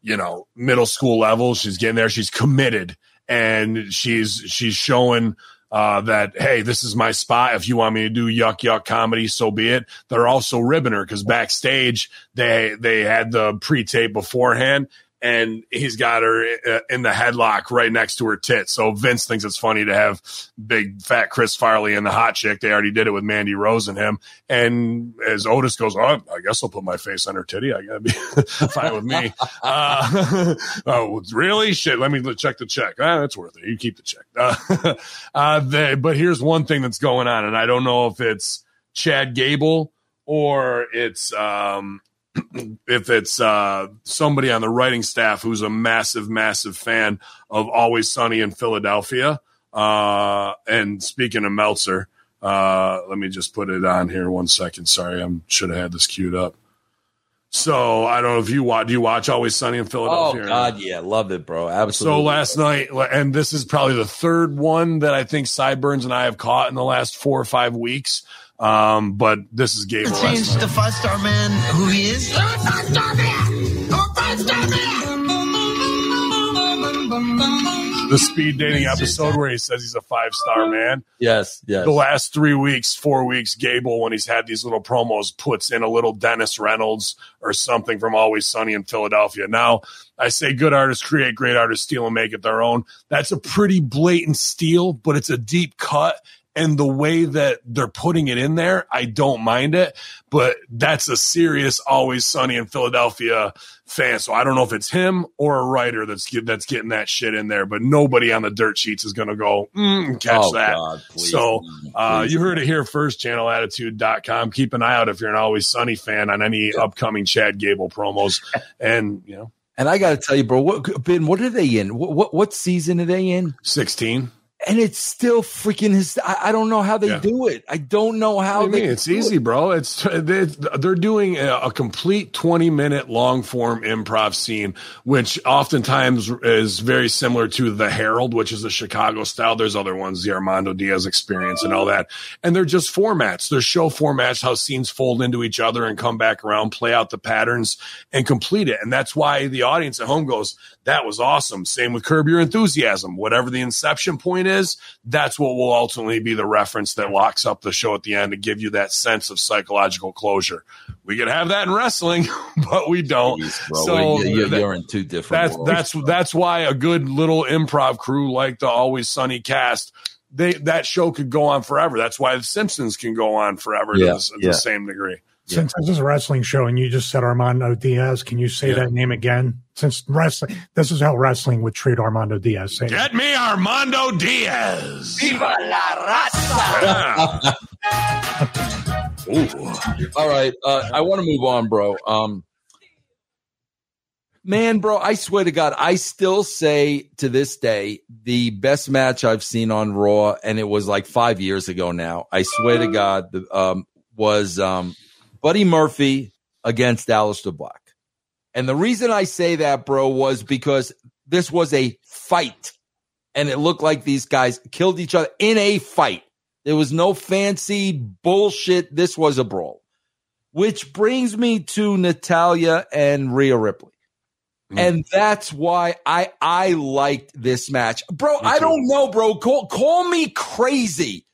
you know, middle school level, she's getting there. She's committed and she's she's showing uh, that hey, this is my spot. If you want me to do yuck yuck comedy, so be it. They're also ribbing her because backstage they they had the pre tape beforehand, and he's got her uh, in the headlock right next to her tit. So Vince thinks it's funny to have big fat Chris Farley and the hot chick. They already did it with Mandy Rose and him. And as Otis goes, oh, I guess I'll put my face on her titty. I gotta be *laughs* fine with me. Uh, *laughs* oh, really? Shit. Let me check the check. Ah, that's worth it. You keep the check. Uh, *laughs* uh, they, but here's one thing that's going on, and I don't know if it's Chad Gable or it's um, if it's uh, somebody on the writing staff who's a massive, massive fan of Always Sunny in Philadelphia. Uh, and speaking of Meltzer, uh, let me just put it on here one second. Sorry, I should have had this queued up. So I don't know if you watch. Do you watch Always Sunny in Oh Philadelphia? not? God, yeah, love it, bro. Absolutely. So last night, and this is probably the third one that I think Sideburns and I have caught in the last four or five weeks. Um, but this is Gable. last change the five star man who he is. You're a five star man. You're a five star man. the speed dating episode where he says he's a five star man. yes, yes. The last three weeks, four weeks, Gable, when he's had these little promos, puts in a little Dennis Reynolds or something from Always Sunny in Philadelphia. Now, I say good artists create, great artists steal and make it their own. That's a pretty blatant steal, but it's a deep cut. And the way that they're putting it in there, I don't mind it, but that's a serious always sunny in Philadelphia fan. So I don't know if it's him or a writer that's get, that's getting that shit in there, but nobody on the dirt sheets is going to go mm, catch Oh, that. God, please, so uh, please. you heard it here first, channelattitude.com. Keep an eye out if you're an always sunny fan on any upcoming Chad Gable promos. *laughs* And, you know, And I got to tell you, bro, what, Ben, what are they in? What, what what season are they in? 16. And it's still freaking his. I, I don't know how they Yeah. do it. I don't know how do they. mean? It's easy, it. bro. It's they- they're doing a, a complete twenty minute long form improv scene, which oftentimes is very similar to the Herald, which is a Chicago style. There's other ones, the Armando Diaz experience and all that, and they're just formats. They're show formats, how scenes fold into each other and come back around, play out the patterns, and complete it. And that's why the audience at home goes, "That was awesome." Same with Curb Your Enthusiasm. Whatever the inception point is, that's what will ultimately be the reference that locks up the show at the end to give you that sense of psychological closure. We could have that in wrestling, *laughs* but we don't. Jeez. So that- you're in two different. that's worlds. that's that's why a good little improv crew like the Always Sunny cast, they that show could go on forever. That's why the Simpsons can go on forever Yeah, to, the, yeah. the same degree. Since this is a wrestling show and you just said Armando Diaz, can you say Yeah. that name again? Since wrestling, this is how wrestling would treat Armando Diaz. Say it. Get me Armando Diaz. Viva la raza! Ooh. All right, uh, I want to move on, bro. Um, man, bro, I swear to God, I still say to this day the best match I've seen on Raw, and it was like five years ago now. I swear to God, the, um, was um, Buddy Murphy against Aleister Black, and the reason I say that, bro, was because this was a fight, and it looked like these guys killed each other in a fight. There was no fancy bullshit. This was a brawl. Which brings me to Natalya and Rhea Ripley. Mm. And that's why I I liked this match. Bro, I don't know, bro. Call call me crazy.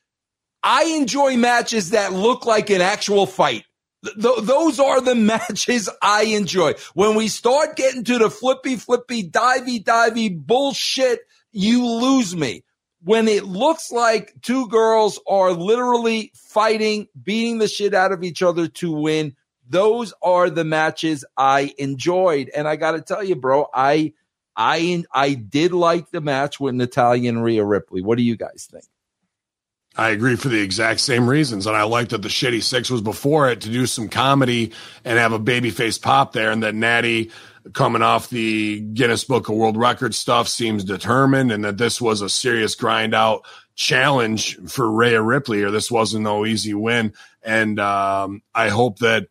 I enjoy matches that look like an actual fight. Th- th- those are the *laughs* matches I enjoy. When we start getting to the flippy, flippy, divey, divey bullshit, you lose me. When it looks like two girls are literally fighting, beating the shit out of each other to win, those are the matches I enjoyed. And I got to tell you, bro, I, I, I did like the match with Natalya and Rhea Ripley. What do you guys think? I agree for the exact same reasons. And I like that the Shitty Six was before it to do some comedy and have a babyface pop there, and that Natty coming off the Guinness Book of World Records stuff seems determined, and that this was a serious grind out challenge for Rhea Ripley, or this wasn't no easy win. And um, I hope that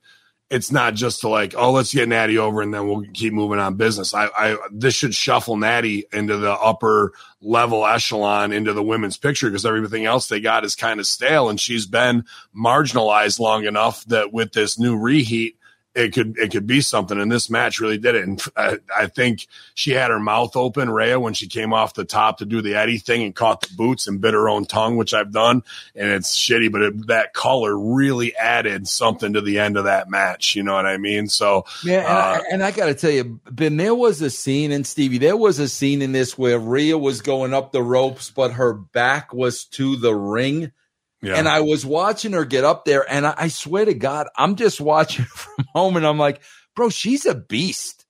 it's not just to like, oh, let's get Natty over and then we'll keep moving on business. I, I this should shuffle Natty into the upper level echelon into the women's picture because everything else they got is kind of stale, and she's been marginalized long enough that with this new reheat. It could it could be something, and this match really did it. And I, I think she had her mouth open, Rhea, when she came off the top to do the Eddie thing and caught the boots and bit her own tongue, which I've done, and it's shitty. But it, that color really added something to the end of that match. You know what I mean? So Yeah, and, Uh, I, and I got to tell you, Ben, there was a scene, in Stevie, there was a scene in this where Rhea was going up the ropes, but her back was to the ring. Yeah, And I was watching her get up there, and I, I swear to God, I'm just watching *laughs* from home, and I'm like, bro, she's a beast.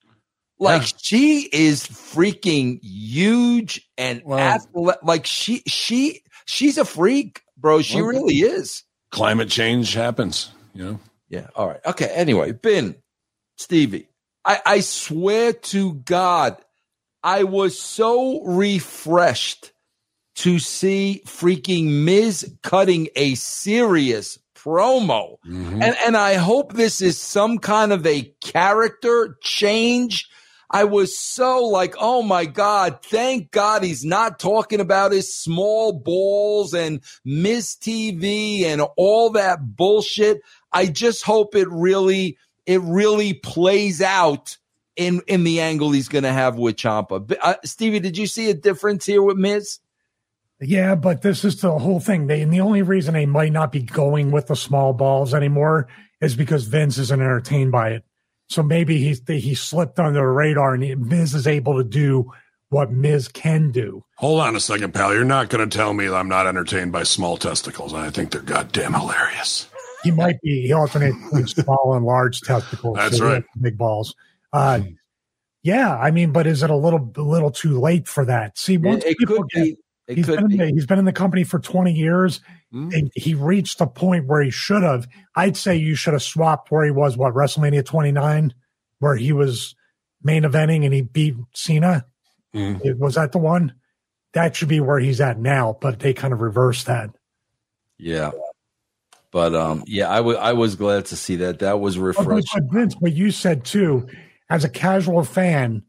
Like Yeah. she is freaking huge and Well- athlete. Like she, she, she's a freak, bro. She Well- really is. climate change happens. You know, Yeah. All right. Okay. Anyway, Ben, Stevie, I, I swear to God, I was so refreshed to see freaking Miz cutting a serious promo. And and I hope this is some kind of a character change. I was so like, oh my God, thank God he's not talking about his small balls and Miz TV and all that bullshit. I just hope it really, it really plays out in in the angle he's going to have with Ciampa. Uh, Stevie, did you see a difference here with Miz? Yeah, but this is the whole thing. They, and the only reason they might not be going with the small balls anymore is because Vince isn't entertained by it. So maybe he he slipped under the radar, and he- Vince is able to do what Miz can do. Hold on a second, pal. You're not going to tell me I'm not entertained by small testicles. I think they're goddamn hilarious. He might be. He alternates between small and large testicles. That's he right. Big balls. Uh, yeah, I mean, but is it a little, a little too late for that? See, once It, it people could get- be. It he's been, be. the, he's been in the company for 20 years. Mm. And he reached the point where he should have. I'd say you should have swapped where he was, what, WrestleMania 29, where he was main eventing and he beat Cena. Mm. It- Was that the one? That should be where he's at now, but they kind of reversed that. Yeah. But um, yeah, I wa- I was glad to see that. That was But, refreshing. but Vince, what you said too, as a casual fan,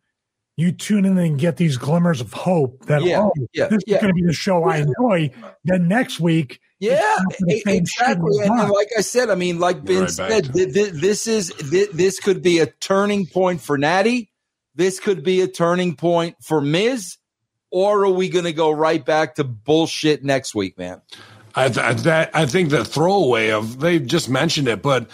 you tune in and get these glimmers of hope that Yeah, oh, yeah, this yeah. is going to be the show I enjoy. Then next week, Yeah, the exactly. And, that. and like I said, I mean, like You're Vince right said, th- th- this is th- this could be a turning point for Natty. This could be a turning point for Miz. Or are we going to go right back to bullshit next week, man? I, th- that, I think the throwaway of they just mentioned it, but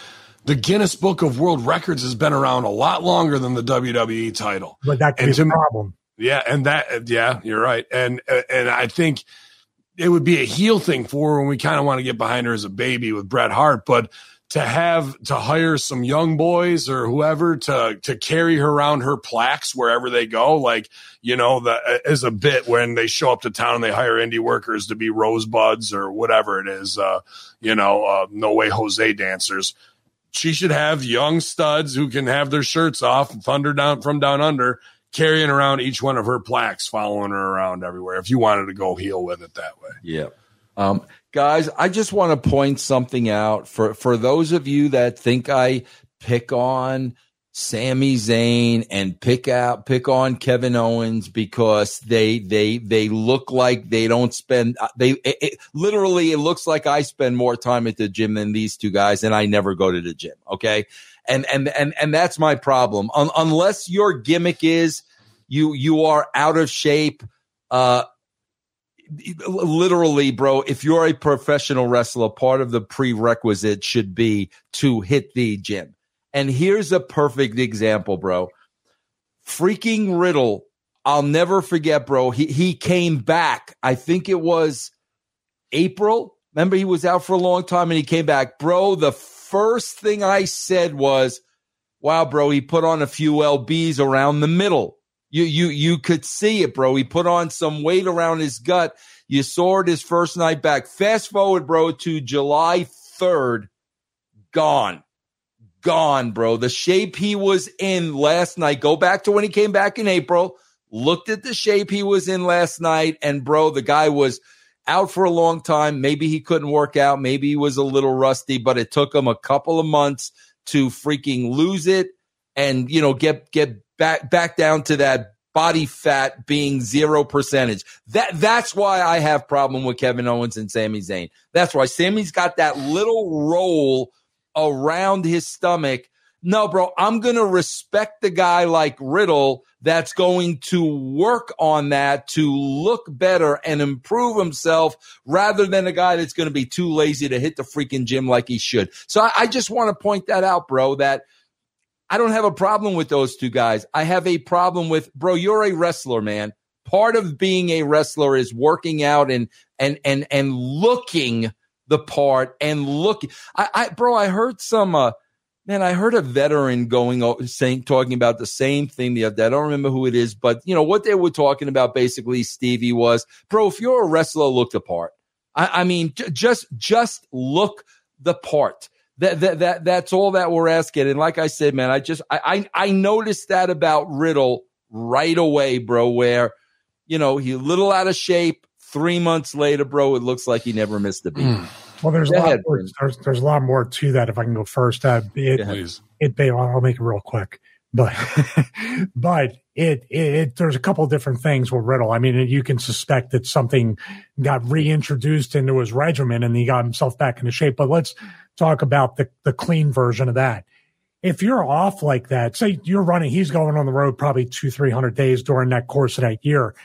the Guinness Book of World Records has been around a lot longer than the WWE title. but that could And be me- problem. Yeah, and that yeah, you're right, and and I think it would be a heel thing for her when we kind of want to get behind her as a baby with Bret Hart, but to have to hire some young boys or whoever to to carry her around her plaques wherever they go, like you know, the as a bit when they show up to town and they hire indie workers to be rosebuds or whatever it is, uh, you know, uh, no way Jose dancers. She should have young studs who can have their shirts off, thunder down from down under, carrying around each one of her plaques, following her around everywhere. If you wanted to go heel with it that way, Yeah. Um, guys, I just want to point something out for, for those of you that think I pick on Sami Zayn and pick out, pick on Kevin Owens because they, they, they look like they don't spend, uh, they, it, it- literally, it looks like I spend more time at the gym than these two guys and I never go to the gym. Okay. And, and, and, and that's my problem. Un- unless your gimmick is you, you are out of shape, uh, literally, bro, if you're a professional wrestler, part of the prerequisite should be to hit the gym. And here's a perfect example, bro. Freaking Riddle, I'll never forget, bro. He he came back. I think it was April. Remember, he was out for a long time and he came back. Bro, the first thing I said was, wow, bro, he put on a few LBs around the middle. You you you could see it, bro. He put on some weight around his gut. You saw it his first night back. Fast forward, bro, to July 3rd. Gone. Gone, bro. The shape he was in last night. Go back to when he came back in April. Looked at the shape he was in last night, and bro, the guy was out for a long time. Maybe he couldn't work out. Maybe he was a little rusty, but it took him a couple of months to freaking lose it and you know get get back back down to that body fat being zero percentage. That that's why I have problem with Kevin Owens and Sami Zayn. That's why Sammy's got that little roll around his stomach. No, bro, I'm going to respect the guy like Riddle that's going to work on that to look better and improve himself rather than a guy that's going to be too lazy to hit the freaking gym like he should. So I, I just want to point that out, bro, that I don't have a problem with those two guys. I have a problem with, bro, you're a wrestler, man. Part of being a wrestler is working out and, and, and, and looking the part and look. I, I, bro, I heard some, uh, man, I heard a veteran going, saying, talking about the same thing the other day. I don't remember who it is, but you know, what they were talking about basically, Stevie was, bro, if you're a wrestler, look the part. I, I mean, j- just, just look the part. That, that, that, that's all that we're asking. And like I said, man, I just, I, I, I noticed that about Riddle right away, bro, where, you know, he a little out of shape. Three months later, bro, it looks like he never missed a beat. Well, there's a lot ahead, more, there's, there's a lot more to that. If I can go first, uh, it, Go ahead. please. it may, I'll make it real quick, but, *laughs* but it, it, it, there's a couple of different things with Riddle. I mean, you can suspect that something got reintroduced into his regimen and he got himself back into shape. But let's talk about the, the clean version of that. If you're off like that, say you're running, he's going on the road probably two, 300 days during that course of that year.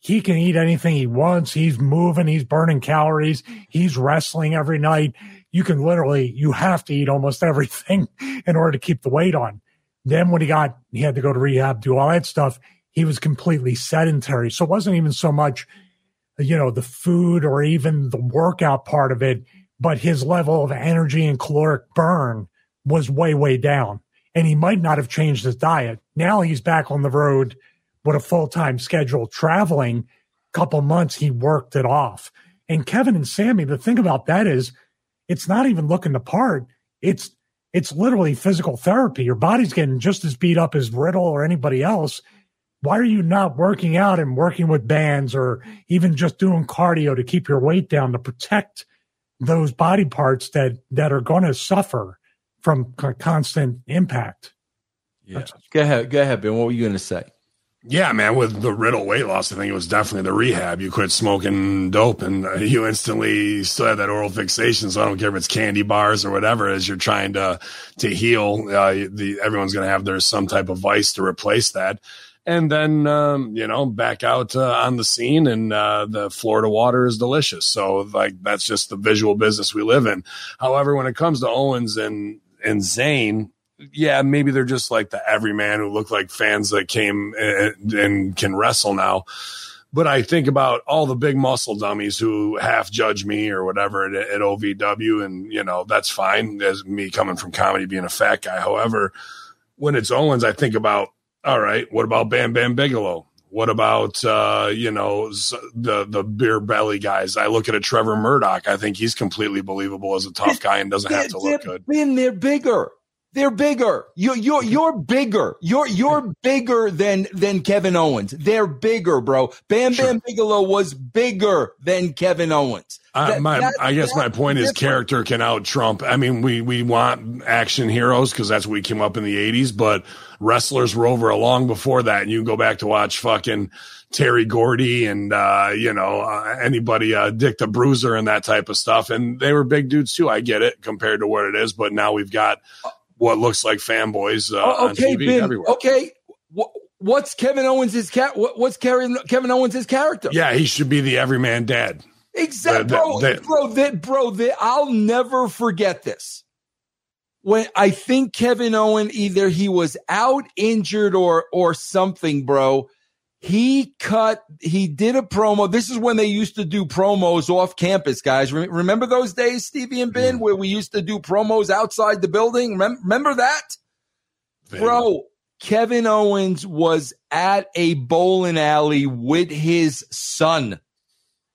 He can eat anything he wants. He's moving. He's burning calories. He's wrestling every night. You can literally, you have to eat almost *laughs* everything in order to keep the weight on. Then when he got, he had to go to rehab, do all that stuff. he was completely sedentary. So it wasn't even so much, you know, the food or even the workout part of it, but his level of energy and caloric burn was way, way down. And he might not have changed his diet. Now he's back on the road with a full time schedule traveling. Couple months he worked it off. And Kevin and Sammy, the thing about that is it's not even looking the part. It's it's literally physical therapy. Your body's getting just as beat up as Riddle or anybody else. Why are you not working out and working with bands or even just doing cardio to keep your weight down to protect those body parts that that are going to suffer from constant impact? Yeah. Go ahead. Go ahead, Ben. What were you going to say? Yeah, man, with the Riddle weight loss, I think it was definitely the rehab. You quit smoking dope and uh, you instantly still have that oral fixation. So I don't care if it's candy bars or whatever, as you're trying to, to heal, uh, the, everyone's going to have their some type of vice to replace that. And then, um, you know, back out uh, on the scene and uh, the Florida water is delicious. So like, that's just the visual business we live in. However, when it comes to Owens and, and Zayn, yeah, maybe they're just like the everyman who look like fans that came and, and can wrestle now. But I think about all the big muscle dummies who half judge me or whatever at, at OVW, and you know that's fine as me coming from comedy being a fat guy. However, when it's Owens, I think about all right, what about Bam Bam Bigelow? What about uh, you know the the beer belly guys? I look at a Trevor Murdoch. I think he's completely believable as a tough guy and doesn't have to look good. Ben, they're bigger. They're bigger. You you're you're bigger. You're you're bigger than than Kevin Owens. They're bigger, bro. Bam sure. Bam Bigelow was bigger than Kevin Owens. Uh, my, I guess my point is character can out trump. I mean, we we want action heroes because that's what we came up in the '80s, but wrestlers were over a long before that. And you can go back to watch fucking Terry Gordy and uh, you know uh, anybody, uh, Dick the Bruiser and that type of stuff, and they were big dudes too. I get it compared to what it is, but now we've got what looks like fanboys uh, oh, okay, on TV ben, everywhere. Okay, what's Kevin Owens' cat? what's Kevin Kevin Owens' character? Yeah, he should be the everyman dad. Exactly, bro. The, bro, that bro, that I'll never forget this. When I think Kevin Owen either he was out injured or or something, bro he cut, he did a promo. This is when they used to do promos off campus, guys. remember those days, Stevie and Ben, where we used to do promos outside the building? remember that? Bro, Kevin Owens was at a bowling alley with his son.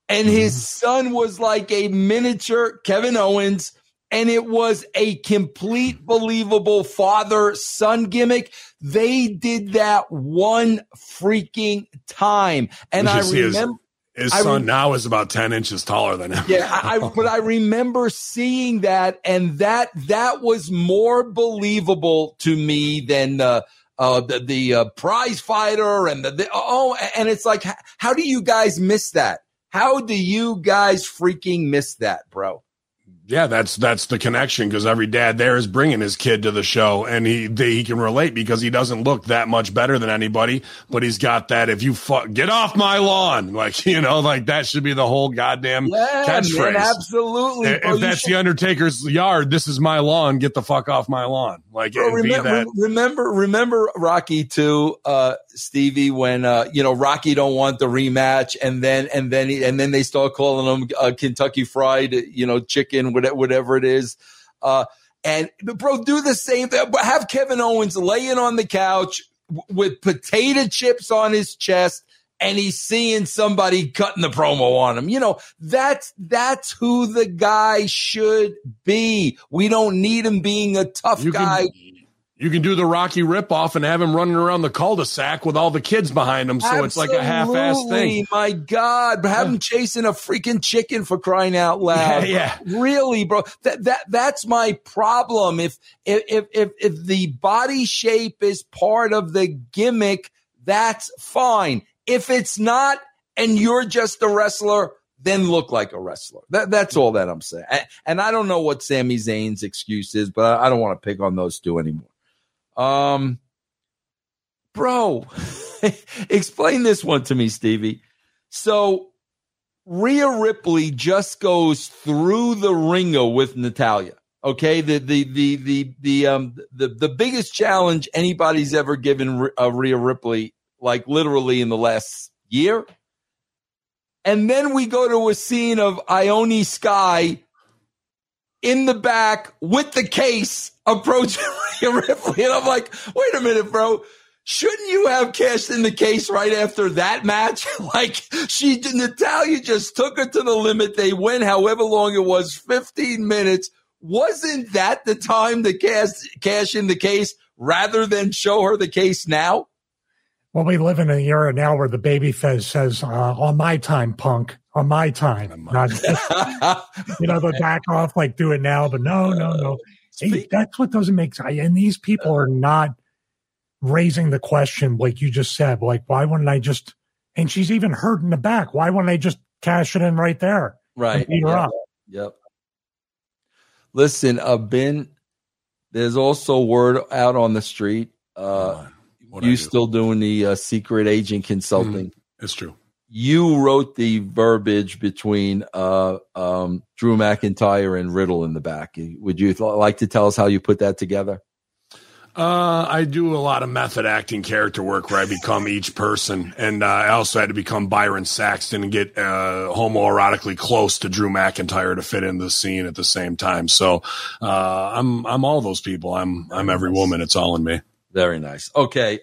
And his mm-hmm. son was like a miniature Kevin Owens and it was a complete believable father son gimmick. They did that one freaking time. And I remember. His, his son re- now is about 10 inches taller than him. Yeah, I, I, *laughs* but I remember seeing that, and that that was more believable to me than the uh, the, the uh, prize fighter and the, the oh, and it's like, how do you guys miss that? How do you guys freaking miss that, bro? Yeah, that's that's the connection because every dad there is bringing his kid to the show, and he they, he can relate because he doesn't look that much better than anybody, but he's got that. If you fu- get off my lawn, *laughs* like you know, like that should be the whole goddamn yeah, catchphrase. Man, absolutely. If, if that's should- the Undertaker's yard, this is my lawn. Get the fuck off my lawn. Like Bro, remember, remember, remember Rocky too, uh, Stevie, when uh, you know Rocky don't want the rematch, and then and then he, and then they start calling him uh, Kentucky Fried, you know, chicken whatever it is. Uh, and bro, do the same thing. Have Kevin Owens laying on the couch with potato chips on his chest and he's seeing somebody cutting the promo on him. You know, that's that's who the guy should be. We don't need him being a tough you guy. Can, you can do the Rocky ripoff and have him running around the cul-de-sac with all the kids behind him, so Absolutely. it's like a half-ass thing. My God, have him chasing a freaking chicken for crying out loud. Yeah, yeah. really, bro. That that that's my problem. If if if if the body shape is part of the gimmick, that's fine. If it's not, and you're just a wrestler, then look like a wrestler. That, that's all that I'm saying. And I don't know what Sami Zayn's excuse is, but I don't want to pick on those two anymore. Um, bro, *laughs* explain this one to me, Stevie. So Rhea Ripley just goes through the ringer with Natalya. Okay, the the the the the um the the biggest challenge anybody's ever given uh, Rhea Ripley like literally in the last year. And then we go to a scene of Iyo Sky in the back with the case approaching *laughs* Rhea Ripley. And I'm like, wait a minute, bro. Shouldn't you have cashed in the case right after that match? *laughs* like she, Natalya just took her to the limit. They went however long it was, 15 minutes. Wasn't that the time to cash, cash in the case rather than show her the case now? Well, we live in an era now where the baby face says, uh, on my time, punk, on my time. Not, *laughs* you know, the back off, like do it now, but no, no, no. Hey, that's what doesn't make sense. And these people are not raising the question, like you just said, like, why wouldn't I just, and she's even hurt in the back. Why wouldn't I just cash it in right there? Right. Beat her yep. up. Yep. Listen, uh, Ben, there's also word out on the street. Uh, What'd you do? still doing the uh, secret agent consulting? It's true. You wrote the verbiage between uh, um, Drew McIntyre and Riddle in the back. Would you th- like to tell us how you put that together? Uh, I do a lot of method acting character work where I become each person. And uh, I also had to become Byron Saxton and get uh, homoerotically close to Drew McIntyre to fit in the scene at the same time. So uh, I'm I'm all those people. I'm I'm every woman. It's all in me. Very nice. Okay.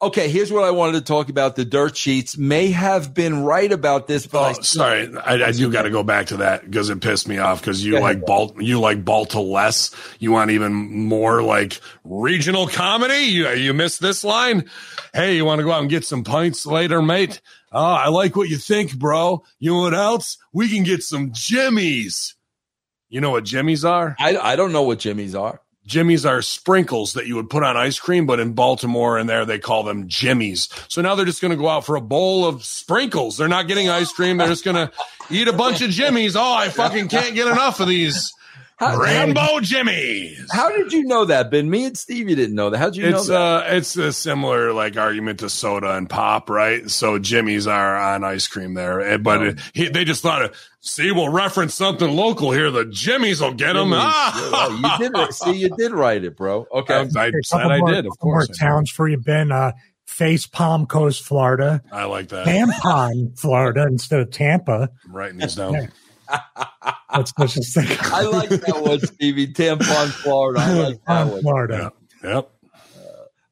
Okay. Here's what I wanted to talk about. The dirt sheets may have been right about this, but oh, I Oh, sorry, I, I do got to go back to that because it pissed me off. Because you like. Balt, you like Balta less. You want even more like regional comedy. You you missed this line. Hey, you want to go out and get some pints later, mate? Oh, I like what you think, bro. You know what else? We can get some jimmies. You know what jimmies are? I, I don't know what jimmies are. Jimmies are sprinkles that you would put on ice cream, but in Baltimore and there they call them jimmies. So now they're just going to go out for a bowl of sprinkles. They're not getting ice cream. They're just going to eat a bunch of jimmies. Oh, I fucking can't get enough of these How, rainbow jimmies. how did you know that, Ben? Me and Stevie didn't know that. How'd you It's know that? uh, it's a similar like argument to soda and pop, right? So Jimmy's are on ice cream there, Eh, but it, he, they just thought, see, we'll reference something local here. The jimmies will get them. Ah, Yeah, well, you did it. See, you did write it, bro. Okay. I, I A said couple I more- did, of couple more course. Towns for you, Ben. Uh, Face Palm Coast, Florida. I like that. Tampon, Florida, instead of Tampa. I'm writing these down. *laughs* Let's, let's just think. I like that one, Stevie. Tampon, Florida. I like that one. Florida. Yep.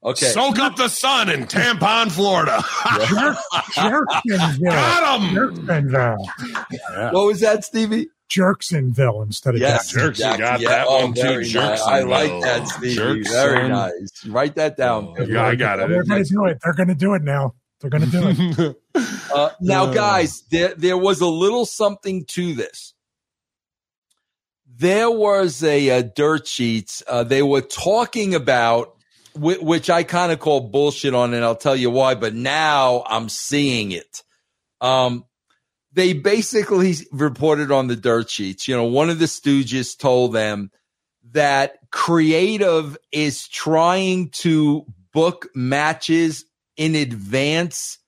Okay. Soak up the sun in Tampon, Florida. *laughs* Jerksonville. Got 'em. Jerksonville. What was that, Stevie? Jerksonville instead of Yes, Jackson. Jerks, you exactly. got that oh, one too, very nice. I like that, Stevie. Jerkson. Very nice. Write that down. Oh, yeah, I got it. They're going to do it. They're going to do it now. They're going to do it. *laughs* Uh, now, Uh. guys, there there was a little something to this. There was a, uh dirt sheets. Uh, they were talking about, whi- which I kind of call bullshit on, and I'll tell you why. But now I'm seeing it. Um, they basically reported on the dirt sheets. You know, one of the Stooges told them that creative is trying to book matches in advance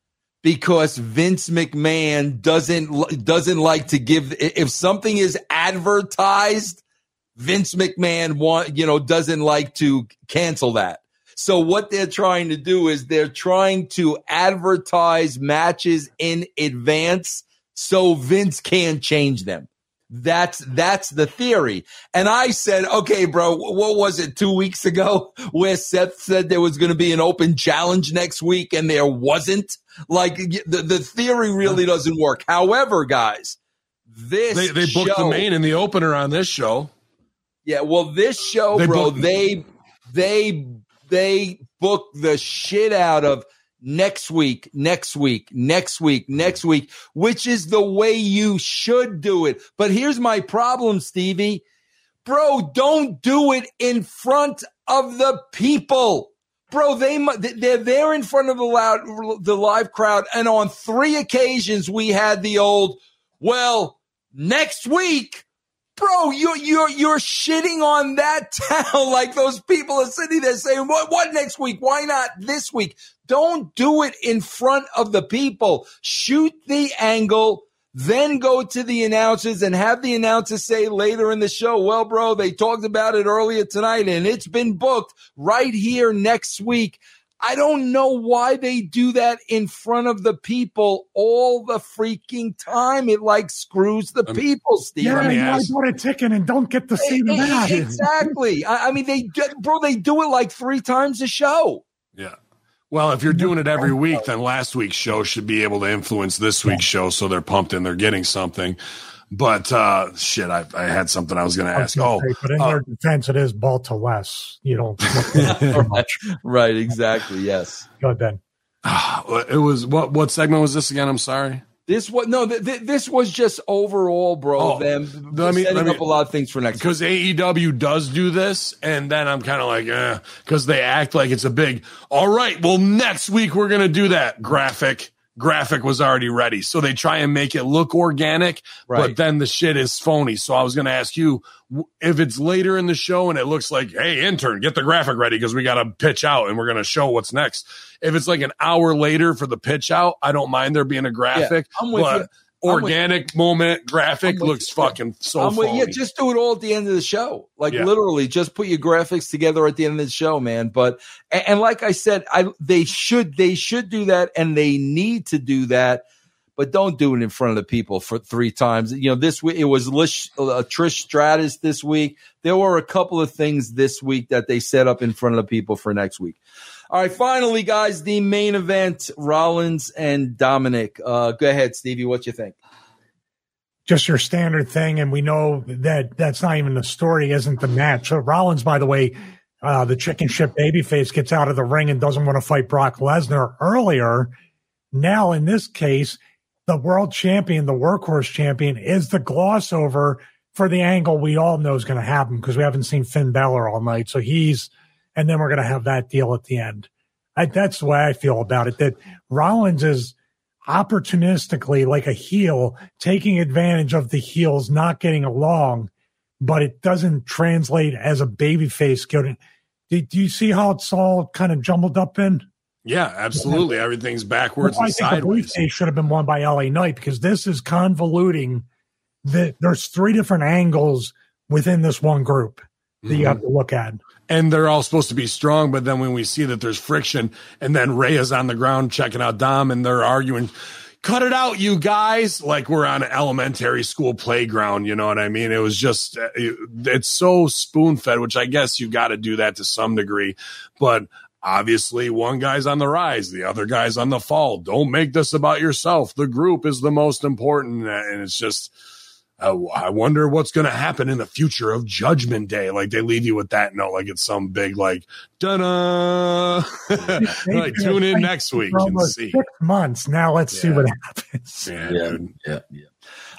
because Vince McMahon doesn't doesn't like to give if something is advertised Vince McMahon want you know doesn't like to cancel that. So what they're trying to do is they're trying to advertise matches in advance so Vince can't change them. That's that's the theory. And I said, okay, bro, what was it two weeks ago *laughs* where Seth said there was going to be an open challenge next week and there wasn't? Like the, the theory really doesn't work. However, guys, this they they booked show, the main and the opener on this show. yeah, well, this show, They bro, booked- they they they booked the shit out of next week, next week, next week, next week, which is the way you should do it. But here's my problem, Stevie. Bro, don't do it in front of the people. Bro, they they're there in front of the loud the live crowd and on three occasions we had the old well, next week bro, you're you're you're shitting on that *laughs* town like those people are sitting there saying, "What what next week? Why not this week?" Don't do it in front of the people. Shoot the angle, then go to the announcers and have the announcers say later in the show, "Well, bro, they talked about it earlier tonight and it's been booked right here next week." I don't know why they do that in front of the people all the freaking time. It like screws the Um, people, Steve. Yeah, me you I ask- bought a ticket and don't get to see the match. Exactly. I, I mean, they bro, they do it like three times a show. Yeah. Well, if you're doing it every week, then last week's show should be able to influence this week's show, so they're pumped and they're getting something. But uh shit, I, I had something I was going to ask. Oh, say, but in uh, their defense, it is ball to less. You don't *laughs* look much. *laughs* Right. Exactly. Yes. Go ahead, Ben. *sighs* it was what? What segment was this again? I'm sorry. This was no. Th- th- this was just overall, bro. Oh, them let me- setting let me- up a lot of things for next. because AEW does do this, and then I'm kind of like, eh, because they act like it's a big. All right, well, next week we're gonna do that graphic. Graphic was already ready, so they try and make it look organic, Right. but then the shit is phony. So I was gonna ask you if it's later in the show and it looks like, hey, intern, get the graphic ready because we got to pitch out and we're gonna show what's next. If it's like an hour later for the pitch out, I don't mind there being a graphic. I'm with but you. Organic moment graphic looks you. fucking so. With, yeah, just do it all at the end of the show. Like Yeah. literally, just put your graphics together at the end of the show, man. But and, and like I said, I they should they should do that, and they need to do that. But don't do it in front of the people for three times. You know, this week it was Lish, uh, Trish Stratus this week. There were a couple of things this week that they set up in front of the people for next week. All right, finally, guys, the main event: Rollins and Dominic. Uh, go ahead, Stevie. What you think? just your standard thing, and we know that that's not even the story, isn't the match. So Rollins, by the way, uh, the chicken shit babyface gets out of the ring and doesn't want to fight Brock Lesnar earlier. Now, in this case, the world champion, the workhorse champion, is the gloss over for the angle we all know is going to happen because we haven't seen Finn Balor all night. So he's, and then we're going to have that deal at the end. I, that's the way I feel about it. That Rollins is opportunistically like a heel taking advantage of the heels not getting along, but it doesn't translate as a babyface. Getting, do, do you see how it's all kind of jumbled up in? Yeah, absolutely. Everything's backwards Well, I and think the sideways. briefcase should have been won by LA Knight because this is convoluting. The, there's three different angles within this one group that you Mm-hmm. have to look at. And they're all supposed to be strong, but then when we see that there's friction, and then Rhea is on the ground checking out Dom, and they're arguing, "Cut it out, you guys!" Like we're on an elementary school playground. You know what I mean? It was just, uh, it- it's so spoon fed, which I guess you got to do that to some degree, but. Obviously, one guy's on the rise, the other guy's on the fall. Don't make this about yourself. The group is the most important. And it's just, uh, I wonder what's going to happen in the future of Judgment Day. Like they leave you with that note, like it's some big, like, da da. *laughs* like tune in next week and see. Six months. Now let's see what *laughs* happens. Yeah, Yeah, yeah, yeah.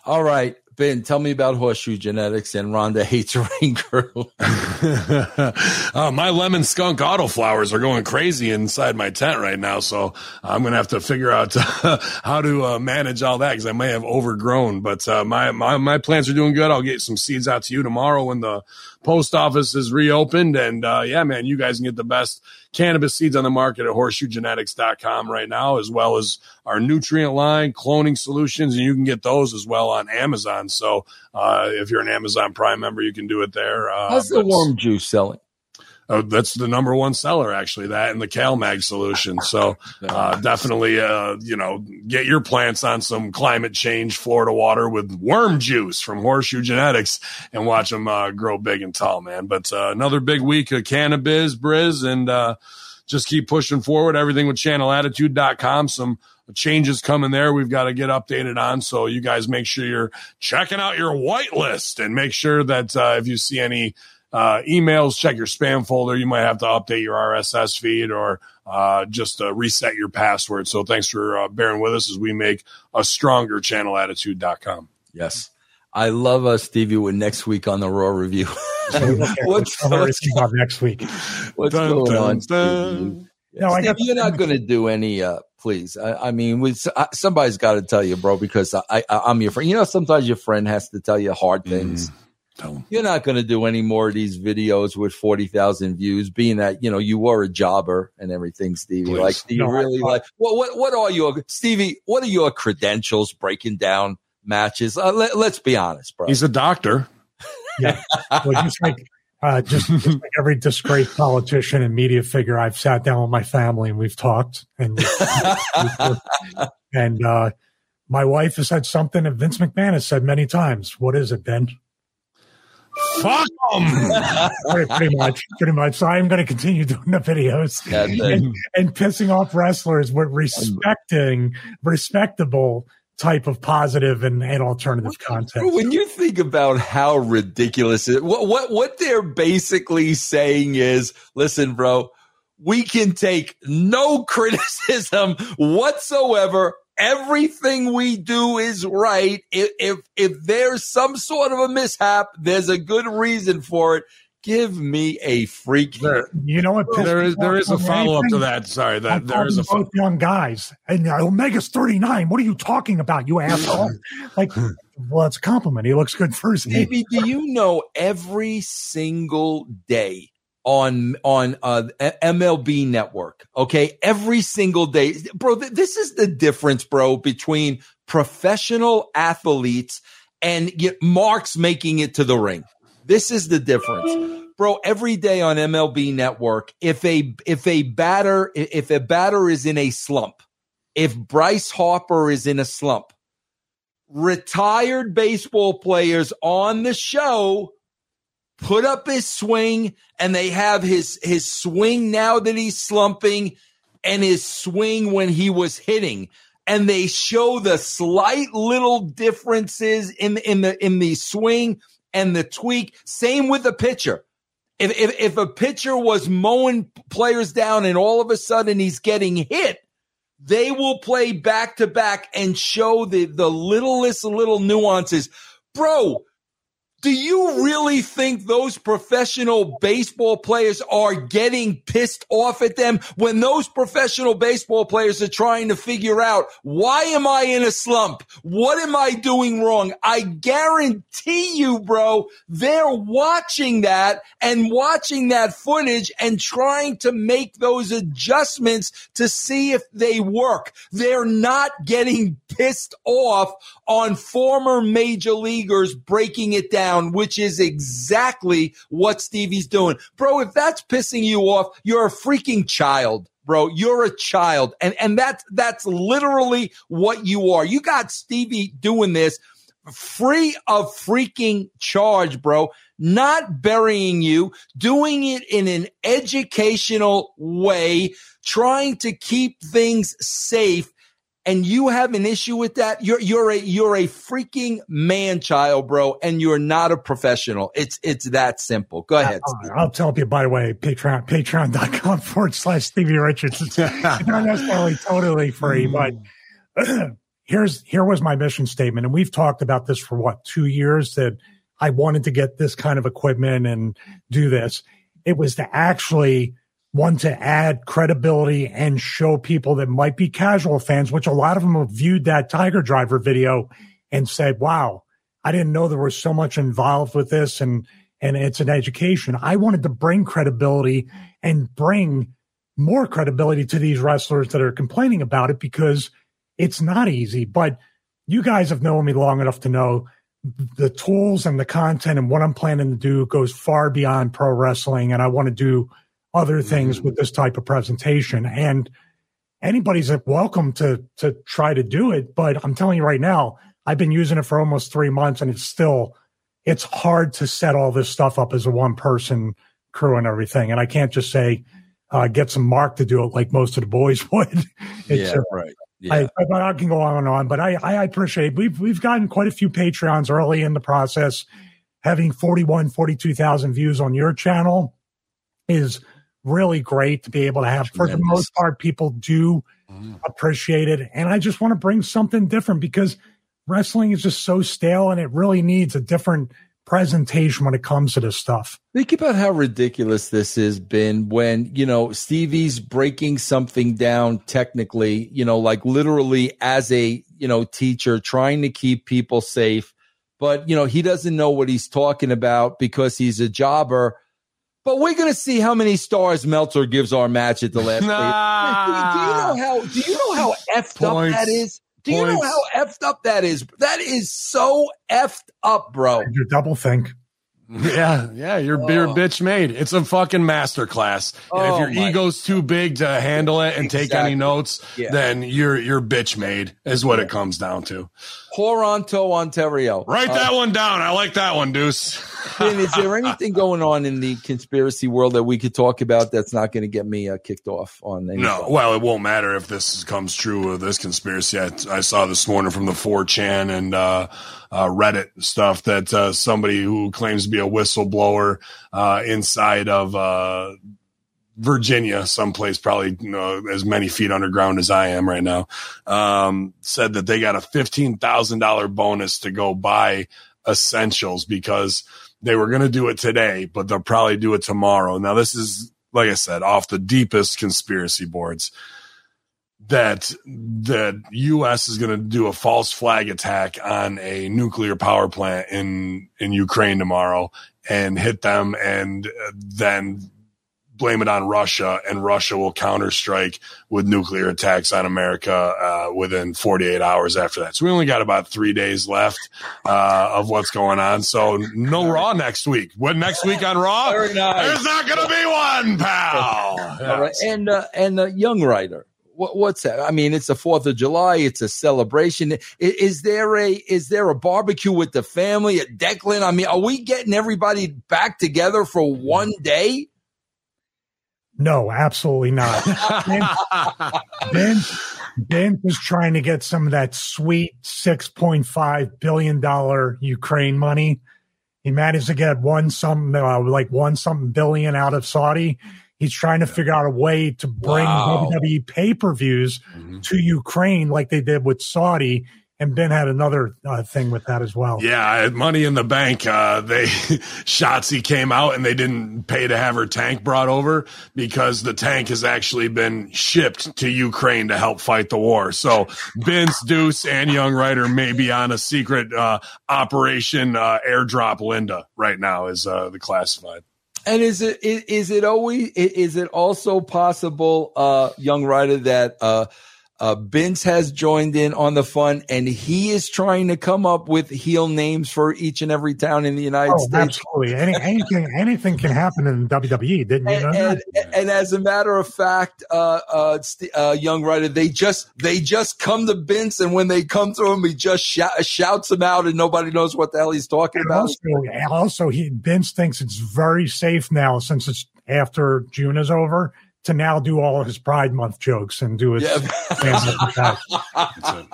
All right, Ben, tell me about horseshoe genetics and Rhonda hates *laughs* rain girl. *laughs* uh, my lemon skunk auto flowers are going crazy inside my tent right now, so I'm gonna have to figure out *laughs* how to uh, manage all that because I may have overgrown. But uh, my my my plants are doing good. I'll get some seeds out to you tomorrow when the post office is reopened. And uh, yeah, man, you guys can get the best cannabis seeds on the market at horseshoegenetics.com right now, as well as our nutrient line, cloning solutions, and you can get those as well on Amazon. So uh, if you're an Amazon Prime member, you can do it there. Uh, How's the worm juice selling? Uh, that's the number one seller, actually. That and the CalMag solution. So uh, definitely, uh, you know, get your plants on some climate change Florida water with worm juice from Horseshoe Genetics and watch them uh, grow big and tall, man. But uh, another big week of cannabis, Briz, and uh, just keep pushing forward. Everything with channelattitude.com. Some changes coming there we've got to get updated on. So you guys make sure you're checking out your whitelist and make sure that uh, if you see any uh, emails, check your spam folder. You might have to update your RSS feed or uh, just uh, reset your password. So thanks for uh, bearing with us as we make a stronger channelattitude.com. Yes. I love us, Stevie, with next week on the Raw review. *laughs* *laughs* What's I'll have what's, everything about next week. what's Dun, going dun, on, dun. Stevie? No, I Steve, got- you're not going to do any. Uh, please, I, I mean, we, uh, somebody's got to tell you, bro, because I, I, I'm your friend. You know, sometimes your friend has to tell you hard things. Tell 'em. You're not going to do any more of these videos with forty thousand views, being that you know you were a jobber and everything, Stevie. Please. Like, do you No, I- really like? What what what are your Stevie? What are your credentials breaking down matches? Uh, let, let's be honest, bro. He's a doctor. Yeah. Well, just like Uh, just, just like every disgraced politician and media figure, I've sat down with my family and we've talked. And *laughs* and uh, my wife has said something that Vince McMahon has said many times. What is it, Ben? Fuck them. *laughs* pretty, pretty much, pretty much. So I'm going to continue doing the videos *laughs* and, and pissing off wrestlers with respecting, respectable type of positive and, and alternative content. When you think about how ridiculous it, what what what they're basically saying is, listen, bro, we can take no *laughs* criticism whatsoever. Everything we do is right. If, if if there's some sort of a mishap, there's a good reason for it. Give me a freak. There, you know what? There is there is a follow up to that. Sorry, that I'm there is a both young guys, and uh, Omega's 39. What are you talking about, you asshole? *laughs* like, well, it's a compliment. He looks good first. his. Maybe do you know every single day on on uh, MLB Network? Okay, every single day, bro. Th- this is the difference, bro, between professional athletes and get marks making it to the ring. This is the difference. Bro, every day on MLB network, if a if a batter if a batter is in a slump, if Bryce Harper is in a slump, retired baseball players on the show put up his swing and they have his his swing now that he's slumping and his swing when he was hitting. And they show the slight little differences in in the in the swing and the tweak. Same with the pitcher. If, if if a pitcher was mowing players down and all of a sudden he's getting hit they will play back to back and show the the littlest little nuances. Bro do you really think those professional baseball players are getting pissed off at them when those professional baseball players are trying to figure out why am I in a slump? What am I doing wrong? I guarantee you, bro, they're watching that and watching that footage and trying to make those adjustments to see if they work. They're not getting pissed off on former major leaguers breaking it down, which is exactly what Stevie's doing. Bro, if that's pissing you off, you're a freaking child. Bro, you're a child. And, and that's, that's literally what you are. You got Stevie doing this free of freaking charge, bro. Not burying you, doing it in an educational way, trying to keep things safe and you have an issue with that, you're you're a you're a freaking man child, bro, and you're not a professional. It's it's that simple. Go ahead. I'll, I'll tell you, by the way, Patreon, patreon.com *laughs* forward slash Stevie Richards. It's *laughs* not necessarily totally free, hmm. but *clears throat* here's here was my mission statement. And we've talked about this for what, two years that I wanted to get this kind of equipment and do this. It was to actually one to add credibility and show people that might be casual fans, which a lot of them have viewed that Tiger Driver video and said, wow, I didn't know there was so much involved with this and and it's an education. I wanted to bring credibility and bring more credibility to these wrestlers that are complaining about it because it's not easy. But you guys have known me long enough to know the tools and the content and what I'm planning to do goes far beyond pro wrestling. And I want to do other things with this type of presentation. And anybody's welcome to to try to do it. But I'm telling you right now, I've been using it for almost three months, and it's still it's hard to set all this stuff up as a one person crew and everything. And I can't just say uh, get some Mark to do it like most of the boys *laughs* would. yeah, uh, right. Yeah. I, I, can go on and on, but I, I appreciate we've we've gotten quite a few Patreons early in the process. Having 41, 42,000 views on your channel is really great to be able to have. Tremendous. For the most part, people do mm. appreciate it. And I just want to bring something different because wrestling is just so stale and it really needs a different presentation when it comes to this stuff. Think about how ridiculous this has been when, you know, Stevie's breaking something down technically, you know, like literally as a, you know, teacher trying to keep people safe. But, you know, he doesn't know what he's talking about because he's a jobber but we're gonna see how many stars Meltzer gives our match at the last. *laughs* Nah. Do, do, you know how? Do you know how effed Points. up that is? Do you know how effed up that is? That is so effed up, bro. You double think. *laughs* Yeah, yeah, you're you're Oh. bitch made. It's a fucking master class. And Oh, if your my- ego's too big to handle it and take any notes, Yeah. then you're you're bitch made is what it comes down to. Toronto, Ontario. Write Uh, that one down. I like that one, Deuce. *laughs* Finn, is there anything going on in the conspiracy world that we could talk about that's not going to get me uh, kicked off on anything? No, well, it won't matter if this comes true of this conspiracy. I, I saw this morning from the 4chan and uh, uh, Reddit stuff that uh, somebody who claims to be a whistleblower uh, inside of uh, Virginia, someplace probably you know, as many feet underground as I am right now, um, said that they got a $15,000 bonus to go buy essentials because they were going to do it today, but they'll probably do it tomorrow. Now, this is, like I said, off the deepest conspiracy boards that the U.S. is going to do a false flag attack on a nuclear power plant in in Ukraine tomorrow and hit them, and uh, then blame it on Russia, and Russia will counterstrike with nuclear attacks on America uh, within 48 hours after that. So we only got about three days left uh, of what's going on. So no Raw next week. What next week on Raw? Very nice. There's not going to be one, pal. *laughs* All right. And uh, and uh, young writer. What, what's that? I mean, it's the Fourth of July. It's a celebration. Is, is there a is there a barbecue with the family at Declan? I mean, are we getting everybody back together for one day? No, absolutely not. *laughs* Ben, Ben is trying to get some of that sweet $6.5 billion Ukraine money. He managed to get one some uh, like one something billion out of Saudi. He's trying to figure out a way to bring Wow. WWE pay per views Mhm. to Ukraine like they did with Saudi. And Ben had another uh, thing with that as well. Yeah, at Money in the Bank, uh, they *laughs* Shotzi came out and they didn't pay to have her tank brought over because the tank has actually been shipped to Ukraine to help fight the war. So Vince, Deuce, and Young Rider may be on a secret uh, operation uh, airdrop Linda right now, is uh, the classified. And is it is, is it always is it also possible, uh, young writer, that uh, Vince has joined in on the fun and he is trying to come up with heel names for each and every town in the United Oh, States? absolutely. Any, anything, anything can happen in WWE. Didn't you know And, that? and, and as a matter of fact, uh, uh, uh, young writer, they just they just come to Vince, and when they come to him, he just shou- shouts them out, and nobody knows what the hell he's talking And about. also, also, he Vince thinks it's very safe now since it's after June is over to now do all his Pride Month jokes and do his. Yeah. *laughs* That's it.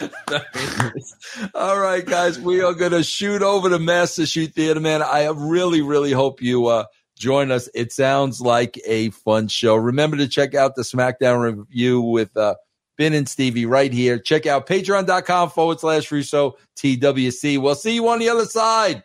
*laughs* All right, guys, we are going to shoot over to Master Shoot Theater, man. I really, really hope you uh, join us. It sounds like a fun show. Remember to check out the SmackDown review with uh, Ben and Stevie right here. Check out patreon.com forward slash Russo TWC. We'll see you on the other side.